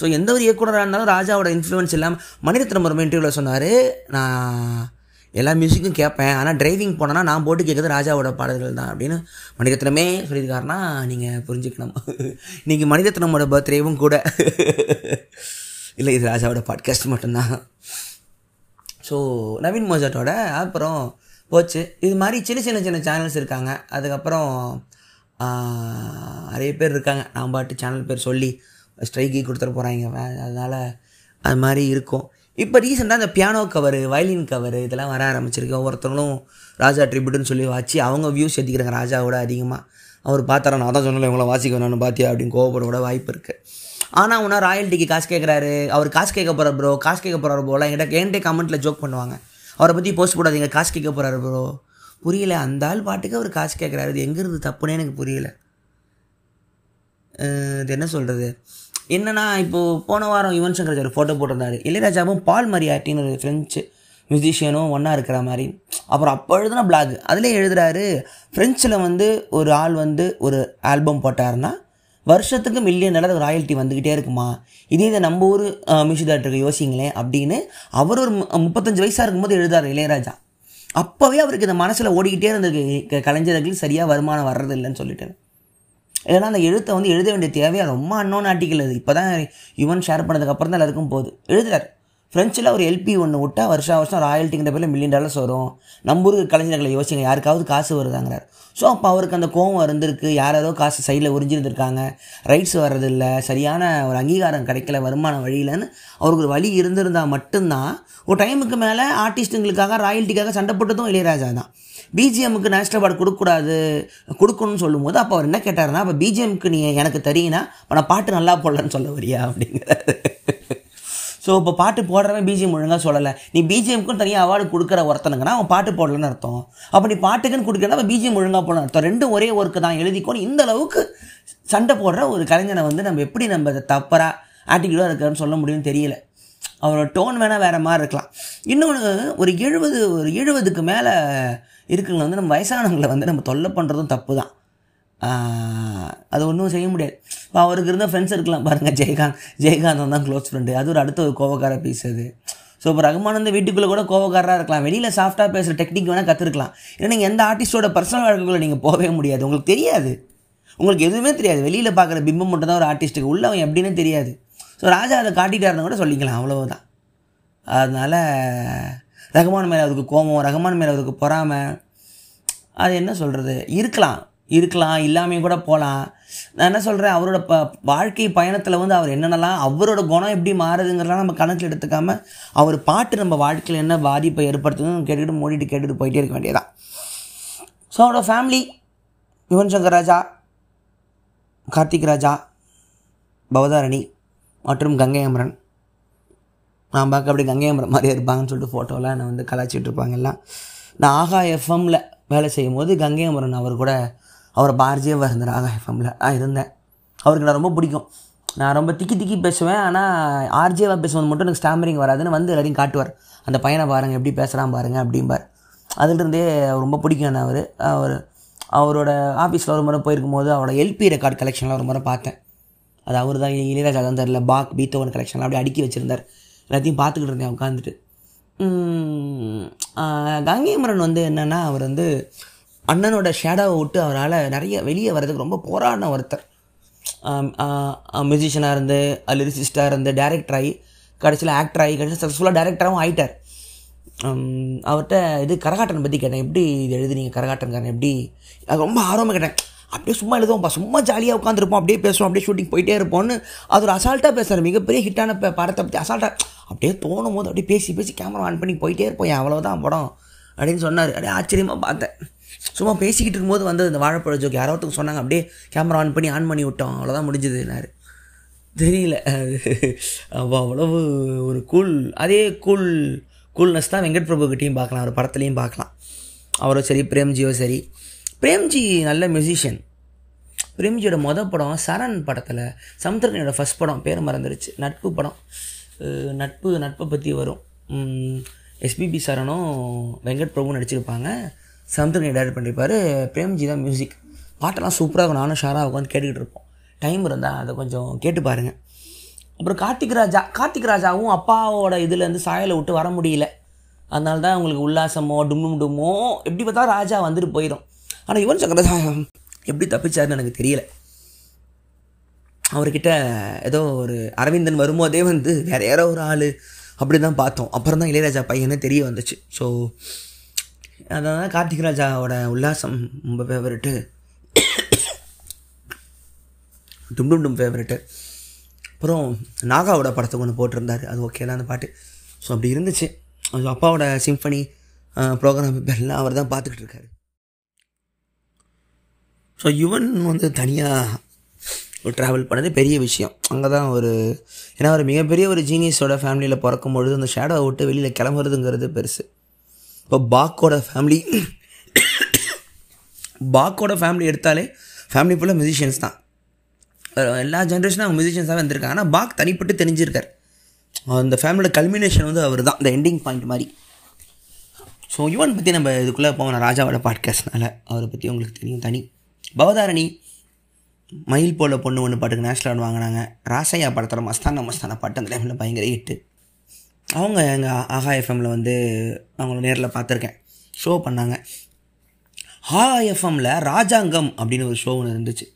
ஸோ எந்த ஒரு இயக்குனராக இருந்தாலும் ராஜாவோட இன்ஃப்ளூயன்ஸ் இல்லாமல் மணிரத்னம் ஒரு இன்டர்வியூவில் சொன்னார் நான் எல்லா மியூசிக்கும் கேட்பேன் ஆனால் டிரைவிங் போனேன்னா நான் போட்டு கேட்குறது ராஜாவோட பாடல்கள் தான். அப்படின்னு மணிரத்னமே சொல்லியிருக்காருன்னா நீங்கள் புரிஞ்சுக்கணும். இன்றைக்கி மணிரத்னமோட பர்த்டேவும் கூட. இல்லை இது ராஜாவோட பாட்காஸ்ட் மட்டும்தான். ஸோ நவீன் மோஜாட்டோட அப்புறம் போச்சு. இது மாதிரி சின்ன சின்ன சின்ன சேனல்ஸ் இருக்காங்க. அதுக்கப்புறம் நிறைய பேர் இருக்காங்க. நான் பாட்டு சேனல் பேர் சொல்லி ஸ்ட்ரைக்கி கொடுத்துட போகிறாங்க அதனால் அது மாதிரி இருக்கும். இப்போ ரீசெண்டாக அந்த பியானோ கவரு வயலின் கவரு இதெல்லாம் வர ஆரம்பிச்சிருக்கு. ஒவ்வொருத்தவங்களும் ராஜா ட்ரிபியூட்னு சொல்லி வச்சு. அவங்க வியூஸ் ஏற்றிக்கிறாங்க ராஜாவோட அதிகமாக அவர் பார்த்தாரா நான் தான் சொன்னல இவங்கள வாசிக்க வேணாம்னு பார்த்தியா அப்படின்னு கோவப்பட வாய்ப்பு இருக்குது ஆனால் உன்னா ராயல்ட்டிக்கு காசு கேட்குறாரு அவர் காசு கேட்க போகிறார் ப்ரோ காசு கேட்க போகிறார் போல. என்கிட்ட என்கிட்ட கமெண்ட்டில் ஜோக் பண்ணுவாங்க. அவரை பற்றி போஸ்ட் போடாதீங்க. காசு கேட்க போகிறாரு ப்ரோ புரியல. அந்த ஆள் பாட்டுக்கு அவர் காசு கேட்குறாரு. இது எங்கேருந்து தப்புன்னே எனக்கு புரியல. இது என்ன சொல்கிறது என்னன்னா இப்போது போன வாரம் யுவன் சங்கர் ஒரு ஃபோட்டோ போட்டிருந்தாரு. இளையராஜாவும் பால் மரியாட்டின்னு ஒரு ஃப்ரெஞ்சு மியூசிஷியனும் ஒன்றா இருக்கிற மாதிரி. அப்புறம் அப்போ எழுதுன பிளாக் அதிலே எழுதுகிறாரு ஃப்ரெஞ்சில் வந்து ஒரு ஆள் வந்து ஒரு ஆல்பம் போட்டாருன்னா வருஷத்துக்கு மில்லியன் டாலர் ராயல்ட்டி வந்துக்கிட்டே இருக்குமா? இதே இதை நம்ம ஊர் மியூசிக் டேரக்டருக்கு யோசிங்களேன் அப்படின்னு அவர் ஒரு மு- முப்பத்தஞ்சு வயசாக இருக்கும்போது எழுதாரு இளையராஜா. அப்போவே அவருக்கு இந்த மனசில் ஓடிக்கிட்டே இருந்திருக்கு கலைஞர்களுக்கு சரியாக வருமானம் வர்றது இல்லைன்னு சொல்லிட்டு. ஏன்னா அந்த எழுத்தை வந்து எழுத வேண்டிய தேவையாக ரொம்ப அன்னோன் ஆர்டிக்கல் அது. இப்போ தான் யுவன் ஷேர் பண்ணதுக்கப்புறம் தான் எல்லாருக்கும் போகுது. எழுதுறாரு. ஃப்ரெஞ்சில் ஒரு எல்பி ஒன்று விட்டா வருஷம் வருஷம் ராயல்ட்டிங்கிற பேரில் மில்லியன் டாலர்ஸ் வரும். நம்ம ஊருக்கு கலைஞர்களை யோசிங்க. யாருக்காவது காசு வருதாங்கிறார். ஸோ அப்போ அவருக்கு அந்த கோவம் இருந்திருக்கு யாரோ காசு சைடில் உறிஞ்சிருந்துருக்காங்க. ரைட்ஸ் வர்றதில்ல. சரியான ஒரு அங்கீகாரம் கிடைக்கல வருமான வழியிலன்னு அவருக்கு ஒரு வழி இருந்திருந்தால் மட்டும்தான். ஒரு டைமுக்கு மேலே ஆர்டிஸ்ட்டுங்களுக்காக ராயல்ட்டிக்காக சண்டை போட்டதும் இளையராஜா தான். பிஜிஎம்முக்கு நேஷனல் அவார்டு கொடுக்கக்கூடாது கொடுக்கணும்னு சொல்லும்போது அப்போ அவர் என்ன கேட்டாருன்னா அப்போ பிஜிஎம்க்கு நீ எனக்கு தெரியினா அப்போ நான் பாட்டு நல்லா போடலன்னு சொல்ல வரியா அப்படிங்கிறாரு. ஸோ இப்போ பாட்டு போடுறவன் பிஜிஎம் ஒழுங்காக சொல்லலை. நீ பிஜிஎம்க்கும் தனியாக அவார்டு கொடுக்குற ஒருத்தனுங்கன்னா அவன் பாட்டு போடலன்னு அர்த்தம். அப்போ நீ பாட்டுக்குன்னு கொடுக்கணும் அவன் பிஜிஎம் ஒழுங்காக போடணும் அர்த்தம். ரெண்டும் ஒரே ஒர்க்கு தான். எழுதிக்கோன்னு இந்த அளவுக்கு சண்டை போடுற ஒரு கலைஞனை வந்து நம்ம எப்படி நம்ம அதை தப்பராக ஆட்டிடியூடாக இருக்கிறன்னு சொல்ல முடியும்னு தெரியல. அவரோட டோன் வேணால் வேறு மாதிரி இருக்கலாம். இன்னொன்று ஒரு எழுபது ஒரு எழுபதுக்கு மேலே இருக்கிறவங்க வந்து நம்ம வயசானவங்களை வந்து நம்ம தொல்லை பண்ணுறதும் தப்பு தான் அது ஒன்றும் செய்ய முடியாது. இப்போ அவருக்கு இருந்த ஃப்ரெண்ட்ஸ் இருக்கலாம் பாருங்கள் ஜெயகாந்த் ஜெயகாந்தன் தான் க்ளோஸ் ஃப்ரெண்டு அது ஒரு அடுத்த ஒரு கோவக்கார பீஸ் அது. ஸோ இப்போ ரகுமான் வந்து வீட்டுக்குள்ளே கூட கோவக்காரராக இருக்கலாம். வெளியில் சாஃப்டாக பேசுகிற டெக்னிக் வேணால் கற்றுருக்கலாம் ஏன்னா நீங்கள் எந்த ஆர்டிஸ்டோட பர்சனல் வாழ்க்கைக்குள்ளே நீங்கள் போகவே முடியாது. உங்களுக்கு தெரியாது. உங்களுக்கு எதுவுமே தெரியாது. வெளியில் பார்க்குற பிம்பம் மட்டும் தான் ஒரு ஆர்டிஸ்ட்டுக்கு உள்ள அவன் எப்படின்னு தெரியாது. ஸோ ராஜா அதை காட்டிட்டாருன்னு கூட சொல்லிக்கலாம். அவ்வளவுதான். அதனால் ரகுமான் மேலே அவருக்கு கோபம் ரகுமான் மேலே அவருக்கு பொறாமை. அது என்ன சொல்கிறது இருக்கலாம். இருக்கலாம் இல்லாமையும் கூட போகலாம் நான் என்ன சொல்கிறேன் அவரோட ப வாழ்க்கை பயணத்தில் வந்து அவர் என்னென்னலாம் அவரோட குணம் எப்படி மாறுதுங்கிறலாம் நம்ம கணக்கில் எடுத்துக்காமல் அவர் பாட்டு நம்ம வாழ்க்கையில் என்ன பாதிப்பை ஏற்படுத்துதுன்னு கேட்டுக்கிட்டு மூடிட்டு கேட்டுட்டு போயிட்டே இருக்க வேண்டியதான் ஸோ அவரோட ஃபேமிலி யுவன் சங்கர் ராஜா கார்த்திக் ராஜா பவதாரணி மற்றும் கங்கை அமரன். நான் பார்க்க அப்படி கங்கை அமரன் மாதிரியே இருப்பாங்கன்னு சொல்லிட்டு ஃபோட்டோலாம் என்னை வந்து கலாச்சிட்டு இருப்பாங்க எல்லாம். நான் ஆகா எஃப்எம்மில் வேலை செய்யும் போது கங்கை அமரன் அவர் கூட அவர் பாரதியாக இருந்தார் ஆகா எஃப்எம்மில் நான் இருந்தேன். அவருக்கு நான் ரொம்ப பிடிக்கும். நான் ரொம்ப திக்கி திக்கி பேசுவேன். ஆனால் ஆர்ஜேவாக பேசுவது மட்டும் எனக்கு ஸ்டாமரிங் வராதுன்னு வந்து எல்லாரையும் காட்டுவார். அந்த பையனை பாருங்கள் எப்படி பேசுகிறான் பாருங்கள் அப்படிம்பார். அதிலிருந்தே அவர் ரொம்ப பிடிக்கும் என்ன அவர். அவர் அவரோட ஆஃபீஸில் ஒரு முறை போயிருக்கும் போது அவரோட எல்பி ரெக்கார்ட் கலெக்ஷனில் ஒரு முறை பார்த்தேன். அது அவர் தான் இளையராஜா தான் தெரில பாக் பீத்தோவன் கலெக்ஷன்லாம் அப்படியே அடுக்கி வச்சுருந்தார். எல்லாத்தையும் பார்த்துக்கிட்டு இருந்தேன் உட்காந்துட்டு கங்கைமரன் வந்து என்னென்னா அவர் வந்து அண்ணனோட ஷேடோவை விட்டு அவரால் நிறைய வெளியே வர்றதுக்கு ரொம்ப போராடின ஒருத்தர். மியூசிஷியனாக இருந்து லிரிசிஸ்டாக இருந்து டேரக்டர் ஆகி கடைசியில் ஆக்டர் ஆகி கடைசியில் சக்ஸஸ்ஃபுல்லாக டேரக்டராகவும் ஆகிட்டார் அவர்கிட்ட இது கரகாட்டன் பற்றி கேட்டேன். எப்படி இது எழுதுனீங்க கரகாட்டன்காரன் எப்படி? அது ரொம்ப ஆர்வமாக கேட்டேன். அப்படியே சும்மா எழுதுவோம்ப்பா சும்மா ஜாலியாக உட்காந்துருப்போம் அப்படியே பேசுவோம் அப்படியே ஷூட்டிங் போயிட்டே இருப்போம்னு அது ஒரு அசால்ட்டாக பேசுகிற மிகப்பெரிய ஹிட்டான படத்தை பற்றி அசால்ட்டாக அப்படியே தோணும் போது அப்படியே பேசி பேசி கேமரா ஆன் பண்ணி போயிட்டே இருப்போம். அவ்வளோதான் படம் அப்படின்னு சொன்னார். அப்படியே ஆச்சரியமாக பார்த்தேன். சும்மா பேசிக்கிட்டு இருக்கும்போது வந்து இந்த வாழைப்பழ ஜோக் யாரோ ஒருத்தங்க சொன்னாங்க அப்படியே கேமரா ஆன் பண்ணி ஆன் பண்ணி விட்டோம். அவ்வளோதான் முடிஞ்சதுன்னாரு தெரியல. அது அவ்வளவு ஒரு கூல் அதே கூல் கூல்னஸ் தான் வெங்கட் பிரபுக்கிட்டையும் பார்க்கலாம். அவர் படத்துலையும் பார்க்கலாம். அவரோ சரி பிரேம்ஜியோ சரி. பிரேம்ஜி நல்ல மியூசிஷியன் பிரேம்ஜியோட மொதல் படம் சரண் படத்தில் சமுத்திரக்கனியோட ஃபஸ்ட் படம் பேர் மறந்துடுச்சு நட்பு படம். நட்பு நட்பை பற்றி வரும். எஸ்பிபி சரணும் வெங்கட் பிரபு நடிச்சிருப்பாங்க. சமுத்திரக்கனி டைரக்ட் பண்ணியிருப்பாரு பிரேம்ஜி தான் மியூசிக் பாட்டெல்லாம் சூப்பராக இருக்கும். நானும் ஷாராக உட்காந்து கேட்டுக்கிட்டு இருப்போம். டைம் இருந்தால் அதை கொஞ்சம் கேட்டு பாருங்கள் அப்புறம் கார்த்திக் ராஜா கார்த்திக் ராஜாவும் அப்பாவோட இதுலேருந்து சாயலை விட்டு வர முடியல. அதனால தான் உங்களுக்கு உல்லாசமோ டும்மும் டும்மோ எப்படி பார்த்தா ராஜா வந்துட்டு போயிடும். ஆனால் யுவன் சங்கர் ராஜா எப்படி தப்பிச்சாருன்னு எனக்கு தெரியல. அவர்கிட்ட ஏதோ ஒரு அரவிந்தன் வரும்போதே வந்து வேற யாரோ ஒரு ஆள். அப்படி தான் பார்த்தோம். அப்புறம் தான் இளையராஜா பையனே தெரிய வந்துச்சு. ஸோ அதான் கார்த்திக் ராஜாவோட உல்லாசம் ரொம்ப ஃபேவரெட்டு டும் டும் டும் ஃபேவரெட்டு அப்புறம் நாகாவோட படத்துக்கு ஒன்று போட்டிருந்தாரு. அது ஓகே தான் அந்த பாட்டு. ஸோ அப்படி இருந்துச்சு. அது அப்பாவோட சிம்ஃபனி ப்ரோக்ராம் எல்லாம் அவர் தான் பார்த்துக்கிட்டு இருக்காரு. ஸோ யுவன் வந்து தனியாக ஒரு ட்ராவல் பண்ணது பெரிய விஷயம். அங்கே தான் ஒரு ஏன்னா ஒரு மிகப்பெரிய ஒரு ஜீனியஸோட ஃபேமிலியில் பிறக்கும் பொழுது அந்த ஷேடோவை விட்டு வெளியில் கிளம்புறதுங்கிறது பெருசு. இப்போ பாக்கோட ஃபேமிலி பாக்கோட ஃபேமிலி எடுத்தாலே ஃபேமிலி ஃபுல்லாக மியூசிஷியன்ஸ் தான். எல்லா ஜென்ரேஷனும் அவங்க மியூசிஷியன்ஸாக வந்திருக்காங்க. ஆனால் பாக் தனிப்பட்டு தெரிஞ்சிருக்கார். அந்த ஃபேமிலியோட கல்மினேஷன் வந்து அவர் தான் இந்த எண்டிங் பாயிண்ட் மாதிரி. ஸோ யுவன் பற்றி நம்ம இதுக்குள்ளே போவோம். ராஜாவோட பாட்காஸ்ட்னால அவரை பற்றி உங்களுக்கு தெரியும் தனி. பவதாரணி மயில் போல பொண்ணு ஒன்று பாட்டுக்கு நேஷ்னல் அவார்டு வாங்கினாங்க. ராசையா படத்தோட மஸ்தான மஸ்தான பாட்டு அந்த டைமில் பயங்கர ஹிட்டு அவங்க எங்கள் ஆஹா எஃப்எம்மில் வந்து அவங்கள நேரில் பார்த்துருக்கேன். ஷோ பண்ணாங்க. ஆஹா எஃப்எம்மில் ராஜாங்கம் அப்படின்னு ஒரு ஷோ ஒன்று இருந்துச்சு.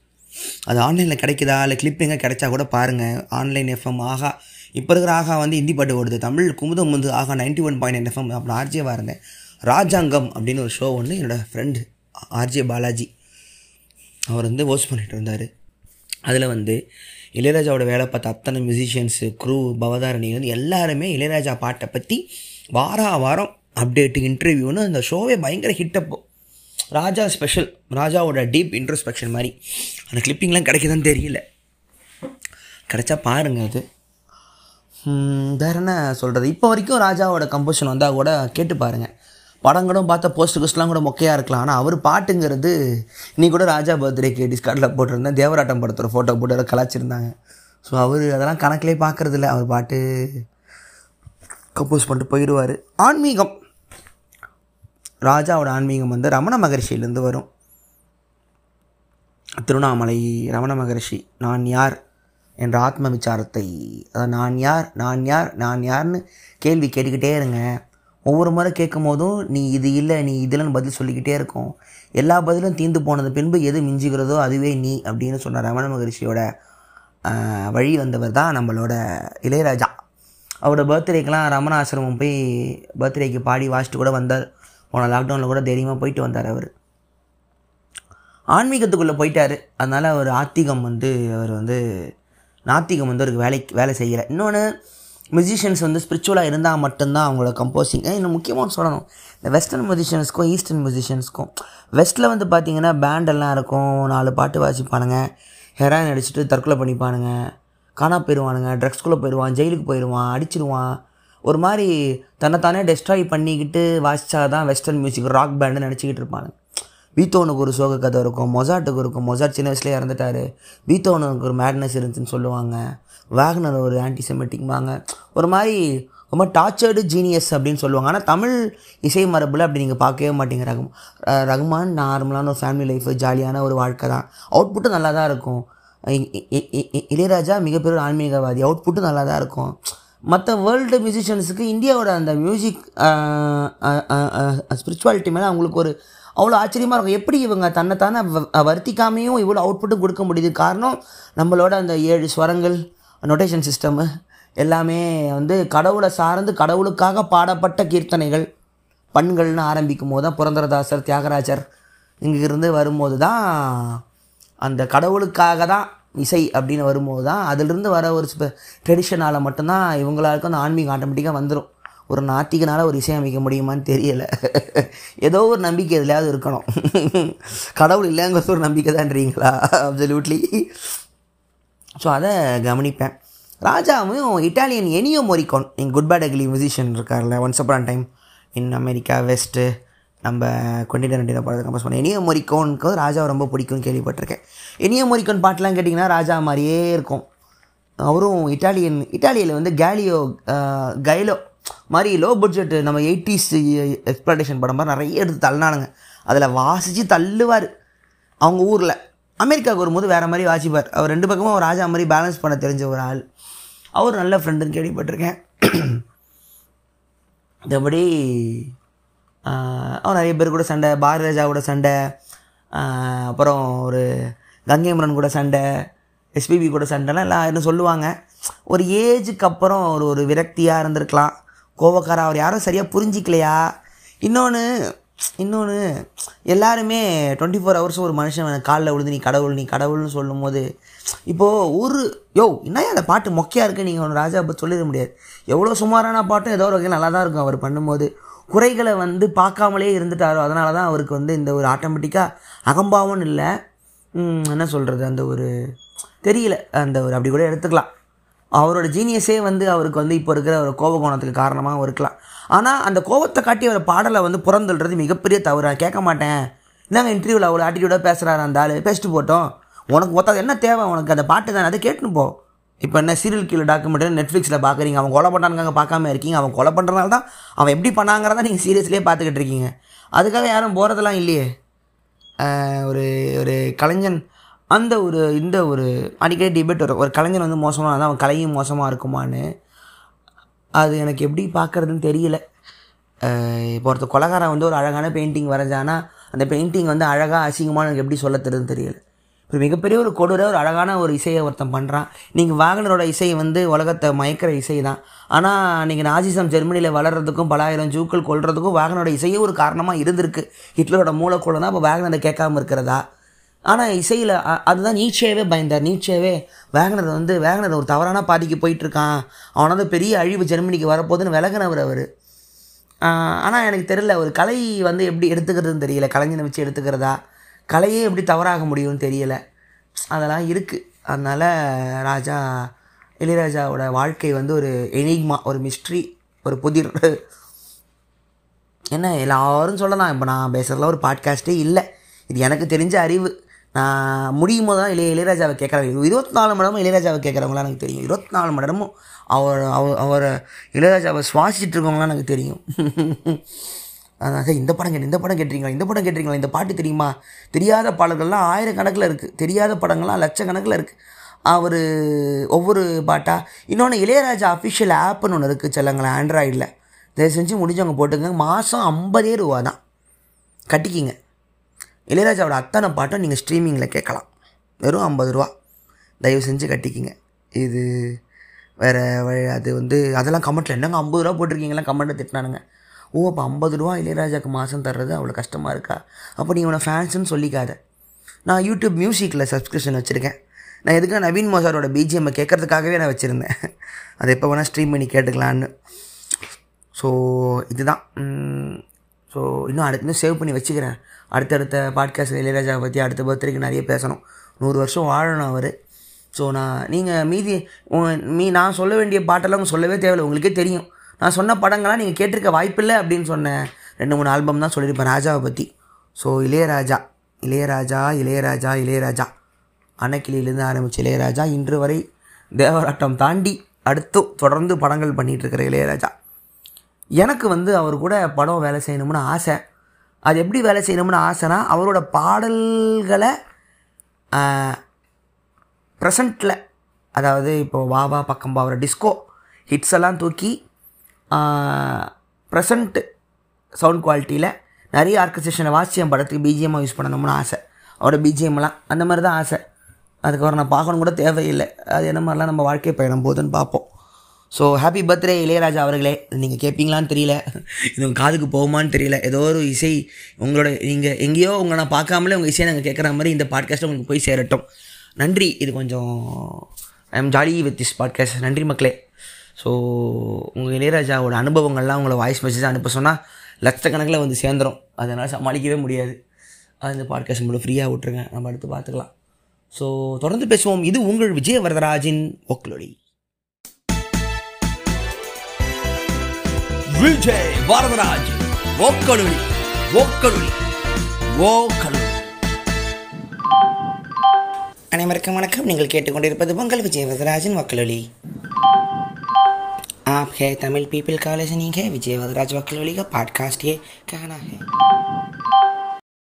அது ஆன்லைனில் கிடைக்குதா? இல்லை கிளிப் எங்கே கிடைச்சா கூட பாருங்கள் ஆன்லைன் எஃப்எம் ஆஹா இப்போ இருக்கிற ஆஹா வந்து ஹிந்தி பாட்டு ஓடுது. தமிழ் குமுதம் வந்து Aahaa ninety one point FM அப்புறம் ஆர்ஜேவாக இருந்தேன். ராஜாங்கம் அப்படின்னு ஒரு ஷோ ஒன்று என்னோடய ஃப்ரெண்டு ஆர்ஜே பாலாஜி. அவர் வந்து ஹோஸ்ட் பண்ணிகிட்டு இருந்தார். அதில் வந்து இளையராஜாவோட வேலை பார்த்த அத்தனை மியூசிஷியன்ஸு க்ரூ பவதாரணி வந்து எல்லாருமே இளையராஜா பாட்டை பற்றி வாரா வாரம் அப்டேட்டு இன்டர்வியூன்னு அந்த ஷோவே பயங்கர ஹிட் அப்போ ராஜா ஸ்பெஷல் ராஜாவோட டீப் இன்ட்ரோஸ்பெக்ஷன் மாதிரி. அந்த கிளிப்பிங்லாம் கிடைக்குதான்னு தெரியல. கிடைச்சா பாருங்கள் அது. வேறு வேற என்ன சொல்கிறது இப்போ வரைக்கும் ராஜாவோட கம்போஷன் வந்தால் கூட கேட்டு பாருங்கள் படங்களும் பார்த்தா போஸ்ட் கிஸ்ட்லாம் கூட மொக்கையாக இருக்கலாம். ஆனால் அவர் பாட்டுங்கிறது நீ கூட ராஜா பர்த்டேக்கு டிஸ்கார்டில் போட்டிருந்தேன். தேவராட்டம் படத்தோட ஃபோட்டோ போட்டு அதை கலாச்சிருந்தாங்க. ஸோ அவர் அதெல்லாம் கணக்கிலே பார்க்கறது அவர் பாட்டு கம்போஸ் பண்ணிட்டு போயிடுவார். ஆன்மீகம். ராஜாவோட ஆன்மீகம் வந்து ரமண மகரிஷியிலேருந்து வரும். திருவண்ணாமலை ரமண மகரிஷி நான் யார் என்ற ஆத்ம விசாரத்தை. நான் யார் நான் யார் நான் யார்னு கேள்வி கேட்டுக்கிட்டே இருங்க. ஒவ்வொரு முறை கேட்கும் போதும் நீ இது இல்லை நீ இதுலன்னு பதில் சொல்லிக்கிட்டே இருக்கும். எல்லா பதிலும் தீர்ந்து போனது பின்பு எது மிஞ்சுகிறதோ அதுவே நீ அப்படின்னு சொன்ன ரமண மகரிஷியோட வழி வந்தவர் தான் நம்மளோட இளையராஜா. அவரோட பர்த்டேக்கெலாம் ரமண ஆசிரமம் போய் பர்த்டேக்கு பாடி வாசிட்டு கூட வந்தார். போன லாக்டவுனில் கூட தைரியமாக போயிட்டு வந்தார் அவர். ஆன்மீகத்துக்குள்ளே போயிட்டார். அதனால் அவர் ஆத்திகம் வந்து அவர் வந்து நாத்திகம் வந்து அவருக்கு வேலைக்கு வேலை செய்யலை. இன்னொன்று மியூசிஷியன்ஸ் வந்து ஸ்பிரிச்சுவலாக இருந்தால் மட்டும்தான் அவங்களோட கம்போசிங் இன்னும் முக்கியமாக சொல்லணும். இந்த வெஸ்டர்ன் மியூசிஷியன்ஸ்க்கும் ஈஸ்டர்ன் மியூசிஷியன்ஸ்க்கும் வெஸ்ட்டில் வந்து பார்த்தீங்கன்னா பேண்டெல்லாம் இருக்கும். நாலு பாட்டு வாசிப்பானுங்க. ஹெராயின் அடிச்சுட்டு தற்கொலை பண்ணிப்பானுங்க. காணா போயிடுவானுங்க ட்ரக்ஸ்குள்ளே போயிடுவான் ஜெயிலுக்கு போயிடுவான் அடிச்சிடுவான் ஒரு மாதிரி தன்னைத்தானே டெஸ்ட்ராய் பண்ணிக்கிட்டு வாசிச்சா தான் வெஸ்டர்ன் மியூசிக் ராக் பேண்டுன்னு நினச்சிக்கிட்டு இருப்பானுங்க. பீத்தோனுக்கு ஒரு சோக கதை இருக்கும். மொசாட்டுக்கு இருக்கும். மொசாட் சின்ன வயசுலேயே இறந்துட்டாரு. பீத்தோனுக்கு ஒரு மேட்னஸ் இருந்துச்சுன்னு சொல்லுவாங்க. வேகனர் ஒரு ஆன்டிசெமெட்டிக்பாங்க ஒரு மாதிரி ரொம்ப டார்ச்சர்டு ஜீனியஸ் அப்படின்னு சொல்லுவாங்க. ஆனால் தமிழ் இசை மரபில் அப்படி நீங்கள் பார்க்கவே மாட்டீங்க. ரகம் ரகுமான் நார்மலான ஒரு ஃபேமிலி லைஃப் ஜாலியான ஒரு வாழ்க்கை தான். அவுட்புட்டும் நல்லா தான் இருக்கும். இளையராஜா மிகப்பெரிய ஒரு ஆன்மீகவாதி. அவுட்புட்டும் நல்லா தான் இருக்கும். மற்ற வேர்ல்டு மியூசிஷியன்ஸுக்கு இந்தியாவோட அந்த மியூசிக் ஸ்பிரிச்சுவாலிட்டி மேலே அவங்களுக்கு ஒரு அவ்வளோ ஆச்சரியமாக இருக்கும். எப்படி இவங்க தன்னைத்தானே வ- வருத்திக்காமையும் இவ்வளோ அவுட்புட்டும் கொடுக்க முடியுது? காரணம் நம்மளோட அந்த ஏழு ஸ்வரங்கள் நொட்டேஷன் சிஸ்டமு எல்லாமே வந்து கடவுளை சார்ந்து கடவுளுக்காக பாடப்பட்ட கீர்த்தனைகள் பண்கள்னு ஆரம்பிக்கும் போது தான் புரந்தரதாசர் தியாகராஜர் இங்கிருந்து வரும்போது தான் அந்த கடவுளுக்காக தான் இசை அப்படின்னு வரும்போது தான் அதிலிருந்து வர ஒரு ட்ரெடிஷனால் மட்டும்தான் இவங்களாருக்கும் அந்த ஆன்மீகம் ஆட்டோமேட்டிக்காக வந்துடும் ஒரு நாத்திகனால் ஒரு இசை அமைக்க முடியுமான்னு தெரியலை. ஏதோ ஒரு நம்பிக்கை எதுலையாவது இருக்கணும். கடவுள் இல்லைங்கிறது ஒரு நம்பிக்கை தான்றீங்களா அப்சல்யூட்லி ஸோ அதை கவனிப்பேன். ராஜாவும் இட்டாலியன் எனியோ மொரிக்கோன் என் குட் பேட் அகிலி மியூசிஷியன் இருக்கார்ல once upon time in America west நம்ம கொண்டிட நண்டியில் படத்தை கம்பஸ் பண்ண எனியோ மொரிக்கோனுக்கு வந்து ராஜாவை ரொம்ப பிடிக்கும்னு கேள்விப்பட்டிருக்கேன். எனியோ மொரிக்கோன் பாட்டெலாம் கேட்டிங்கன்னா ராஜா மாதிரியே இருக்கும். அவரும் இட்டாலியன் இட்டாலியில் வந்து கேலியோ கைலோ மாதிரி லோ பட்ஜெட் நம்ம எயிட்டிஸ் எக்ஸ்ப்ளடேஷன் படம் மாதிரி நிறைய எடுத்து தள்ளினானுங்க. அதில் வாசித்து தள்ளுவார். அவங்க ஊரில். அமெரிக்காவுக்கு வரும்போது வேறு மாதிரி வாசிப்பார். அவர் ரெண்டு பக்கமும் ஒரு ராஜா மாதிரி பேலன்ஸ் பண்ண தெரிஞ்ச ஒரு ஆள். அவர் நல்ல ஃப்ரெண்டுன்னு கேள்விப்பட்டிருக்கேன். மற்றபடி அவர் நிறைய பேர் கூட சண்டை பாரதிராஜா கூட சண்டை அப்புறம் ஒரு கங்கைமரன் கூட சண்டை எஸ்பிபி கூட சண்டைலாம் எல்லாம் என்ன சொல்லுவாங்க. ஒரு ஏஜுக்கு அப்புறம் ஒரு ஒரு விரக்தியாக இருந்திருக்கலாம். கோவக்காரா அவர் யாரும் சரியாக புரிஞ்சிக்கலையா. இன்னொன்று இன்னொன்று எல்லாருமே டுவெண்ட்டி ஃபோர் ஹவர்ஸும் ஒரு மனுஷன் காலில் விழுந்து நீ கடவுள் நீ கடவுள்னு சொல்லும்போது இப்போது ஒரு யோ என்ன அந்த பாட்டு மொக்கையாக இருக்குது நீங்கள் ஒன்று ராஜா அப்போ சொல்லிட முடியாது. எவ்வளோ சுமாரான பாட்டும் ஏதோ ஒரு வகையில் நல்லா தான் இருக்கும் அவர் பண்ணும்போது. குறைகளை வந்து பார்க்காமலே இருந்துட்டாரோ அதனால தான் அவருக்கு வந்து இந்த ஒரு ஆட்டோமேட்டிக்காக அகம்பாவம் இல்லை. என்ன சொல்கிறது அந்த ஒரு தெரியல. அந்த ஒரு அப்படி கூட எடுத்துக்கலாம். அவரோட ஜீனியஸே வந்து அவருக்கு வந்து இப்போ இருக்கிற ஒரு கோப கோணத்துக்கு காரணமாகவும் இருக்கலாம். ஆனால் அந்த கோபத்தை காட்டி அவர் பாடலை வந்து புறந்தள்ளுறது மிகப்பெரிய தவறாக கேட்க மாட்டேன். என்னங்க இன்டர்வியூவில் அவ்வளோ ஆட்டிடியூடாக பேசுகிறாரு அந்த ஆள்? பேசிட்டு போட்டோம். உனக்கு ஒத்தாது என்ன தேவை? உனக்கு அந்த பாட்டு தானே அதை கேட்டுன்னு போ. இப்போ என்ன சீரியல் கீழே டாக்குமெண்ட்ரி நெட்ஃப்ளிக்ஸில் பார்க்குறீங்க? அவன் கொலை பண்ணானுங்க பார்க்காம இருக்கீங்க. அவன் கொலை பண்ணுறதுனால தான் அவன் எப்படி பண்ணாங்கிறத நீங்கள் சீரியஸ்லேயே பார்த்துக்கிட்டு இருக்கீங்க. அதுக்காக யாரும் போகிறதெல்லாம் இல்லையே. ஒரு ஒரு கலைஞன் அந்த ஒரு இந்த ஒரு அடிக்கடி டிபேட் வரும். ஒரு கலைஞர் வந்து மோசமாக இருந்தால் அவன் கலையும் மோசமாக இருக்குமான்னு. அது எனக்கு எப்படி பார்க்குறதுன்னு தெரியல. இப்போ ஒருத்தர் கொலகாரன் வந்து ஒரு அழகான பெயிண்டிங் வரைஞ்சானா அந்த பெயிண்டிங் வந்து அழகாக அசிங்கமாக எனக்கு எப்படி சொல்ல தெரியுதுன்னு தெரியல. இப்போ மிகப்பெரிய ஒரு கொடூர ஒரு அழகான ஒரு இசையை ஒருத்தன் பண்ணுறான் நீங்கள் வாகனரோட இசை வந்து உலகத்தை மயக்கிற இசை தான். ஆனால் நீங்கள் நாசிசம் ஜெர்மனியில் வளர்கிறதுக்கும் பலாயிரம் ஜூக்கள் கொள்றதுக்கும் வாகனரோட இசையே ஒரு காரணமாக இருந்திருக்கு. ஹிட்லரோட மூலக்கூட தான் இப்போ வேகனரை கேட்காம இருக்கிறதா? ஆனால் இசையில் அதுதான் நீட்சியாவே பயந்தார். நீட்சியாவே வேகனதை வந்து வேகனதை ஒரு தவறான பாதிக்கு போயிட்டுருக்கான். அவன் வந்து பெரிய அழிவு ஜெர்மனிக்கு வரப்போகுதுன்னு விலகினவர் அவர். ஆனால் எனக்கு தெரியல ஒரு கலை வந்து எப்படி எடுத்துக்கிறதுன்னு தெரியல. கலைஞனை வச்சு எடுத்துக்கிறதா? கலையே எப்படி தவறாக முடியும்னு தெரியல. அதெல்லாம் இருக்குது அதனால் ராஜா இளையராஜாவோட வாழ்க்கை வந்து ஒரு எனிக்மா ஒரு மிஸ்ட்ரி ஒரு புதிர். என்ன எல்லாரும் சொல்லலாம். இப்போ நான் பேசுகிறதுல ஒரு பாட்காஸ்ட்டே இல்லை. இது எனக்கு தெரிஞ்ச அறிவு. முடியும் தான் இளைய இளையராஜாவை கேட்குறாங்க இருபத்தி நாலு மணி நேரமும் இளையராஜாவை கேட்குறவங்களாம் எனக்கு தெரியும். இருபத்தி நாலு மணி நேரமும் அவர் அவர் அவரை இளையராஜாவை சுவாசிச்சுட்டு இருக்கவங்களாம் எனக்கு தெரியும். அதான் சார் இந்த படம் கேட்டு இந்த படம் கேட்டிருங்களா இந்த படம் கேட்டிருங்களா இந்த பாட்டு தெரியுமா? தெரியாத பாடல்கள்லாம் ஆயிரக்கணக்கில் இருக்குது தெரியாத படங்கள்லாம் லட்சக்கணக்கில் இருக்குது அவர் ஒவ்வொரு பாட்டா இன்னொன்று இளையராஜா அஃபிஷியல் ஆப்னு ஒன்று இருக்குது செல்லங்களை ஆண்ட்ராய்டில் தயவு செஞ்சு முடிஞ்சவங்க போட்டுங்க மாதம் ஐம்பதே ரூபா தான் கட்டிக்கிங்க. இளையராஜாவோட அத்தனை பாட்டும் நீங்கள் ஸ்ட்ரீமிங்கில் கேட்கலாம். வெறும் ஐம்பது ரூபா. தயவு செஞ்சு கட்டிக்கிங்க. இது வேறு அது வந்து அதெல்லாம் கமெண்ட்டில் என்னங்க ஐம்பது ரூபா போட்டிருக்கீங்களா கமெண்ட்டை திட்டினானுங்க. ஓ அப்போ ஐம்பது ரூபா இளையராஜாக்கு மாதம் தர்றது அவ்வளோ கஷ்டமாக இருக்கா? அப்போ நீ இவனை ஃபேன்ஸுன்னு சொல்லிக்காத. நான் யூடியூப் மியூசிக்கில் சப்ஸ்கிரிப்ஷன் வச்சுருக்கேன். நான் எதுக்கு நவீன் மோசாரோட பிஜிஎம்மை கேட்குறதுக்காகவே நான் வச்சுருந்தேன். அதை எப்போ வேணால் ஸ்ட்ரீம் பண்ணி கேட்டுக்கலான்னு ஸோ இதுதான். ஸோ இன்னும் அடுத்து இன்னும் சேவ் பண்ணி வச்சுக்கிறேன். அடுத்தடுத்த பாட்காஸ்ட் இளையராஜாவை பற்றி அடுத்த பர்த்டேக்கு நிறைய பேசணும். நூறு வருஷம் வாழணும் அவர். ஸோ நான் நீங்கள் மீதி மீ நான் சொல்ல வேண்டிய பாட்டெல்லாம் உங்களுக்கு சொல்லவே தேவையில்லை. உங்களுக்கே தெரியும். நான் சொன்ன படங்கள்லாம் நீங்கள் கேட்டிருக்க வாய்ப்பில்லை அப்படின்னு சொன்ன ரெண்டு மூணு ஆல்பம் தான் சொல்லியிருப்பேன் ராஜாவை பற்றி ஸோ இளையராஜா இளையராஜா இளையராஜா இளையராஜா. அன்னக்கிளியிலேருந்து ஆரம்பித்த இளையராஜா. இன்று வரை தேவராட்டம் தாண்டி அடுத்து தொடர்ந்து படங்கள் பண்ணிகிட்டு இருக்கிற இளையராஜா. எனக்கு வந்து அவர் கூட படம் வேலை செய்யணும்னு ஆசை. அது எப்படி வேலை செய்யணும்னு ஆசைனா அவரோட பாடல்களை ப்ரெசண்ட்டில் அதாவது இப்போது வா வா பக்கம் அவரோட டிஸ்கோ ஹிட்ஸ் எல்லாம் தூக்கி ப்ரெசண்ட்டு சவுண்ட் குவாலிட்டியில் நிறைய ஆர்கஸ்ட்ரேஷனை வாசியம் படத்துக்கு பிஜிஎம்மாக யூஸ் பண்ணணும்னு ஆசை. அவரோட பிஜிஎம்லாம் அந்த மாதிரி தான் ஆசை. அதுக்கப்புறம் நான் பார்க்கணும் கூட தேவையில்லை. அது என்ன மாதிரிலாம் நம்ம வாழ்க்கை பயணம் போகுதுன்னு பார்ப்போம். ஸோ ஹாப்பி பர்த்டே இளையராஜா அவர்களே. நீங்கள் கேட்பீங்களான்னு தெரியல. இது உங்கள் காதுக்கு போகுமான்னு தெரியல. ஏதோ ஒரு இசை உங்களோட நீங்கள் எங்கேயோ உங்களை நான் பார்க்காமலே உங்கள் இசையை நாங்கள் கேட்குற மாதிரி இந்த பாட்காஸ்ட்டை உங்களுக்கு போய் சேரட்டும். நன்றி. இது கொஞ்சம் I am jolly with this podcast நன்றி மக்களே. ஸோ உங்கள் இளையராஜாவோட அனுபவங்கள்லாம் உங்களை வாய்ஸ் மெசேஜ் அனுப்ப சொன்னால் லட்சக்கணக்கில் வந்து சேர்ந்துடும் அதனால் சமாளிக்கவே முடியாது. அது இந்த பாட்காஸ்ட் மட்டும் ஃப்ரீயாக விட்ருங்க நம்ம அடுத்து பார்த்துக்கலாம். ஸோ தொடர்ந்து பேசுவோம். இது உங்கள் விஜய வரதராஜின் ஒக்லொடி விஜய் வரதராஜ் ஓக்கலுளி ஓக்கலுளி ஓக்கலுளி அனைவருக்கும் வணக்கம் நீங்கள் கேட்டுக்கொண்டிருப்பது பொங்கல் விஜய் வரதராஜன் वकलोली आप है तमिल पीपल का लिसनिंग है विजय वरदराज वकलोली का पॉडकास्ट ये कहना है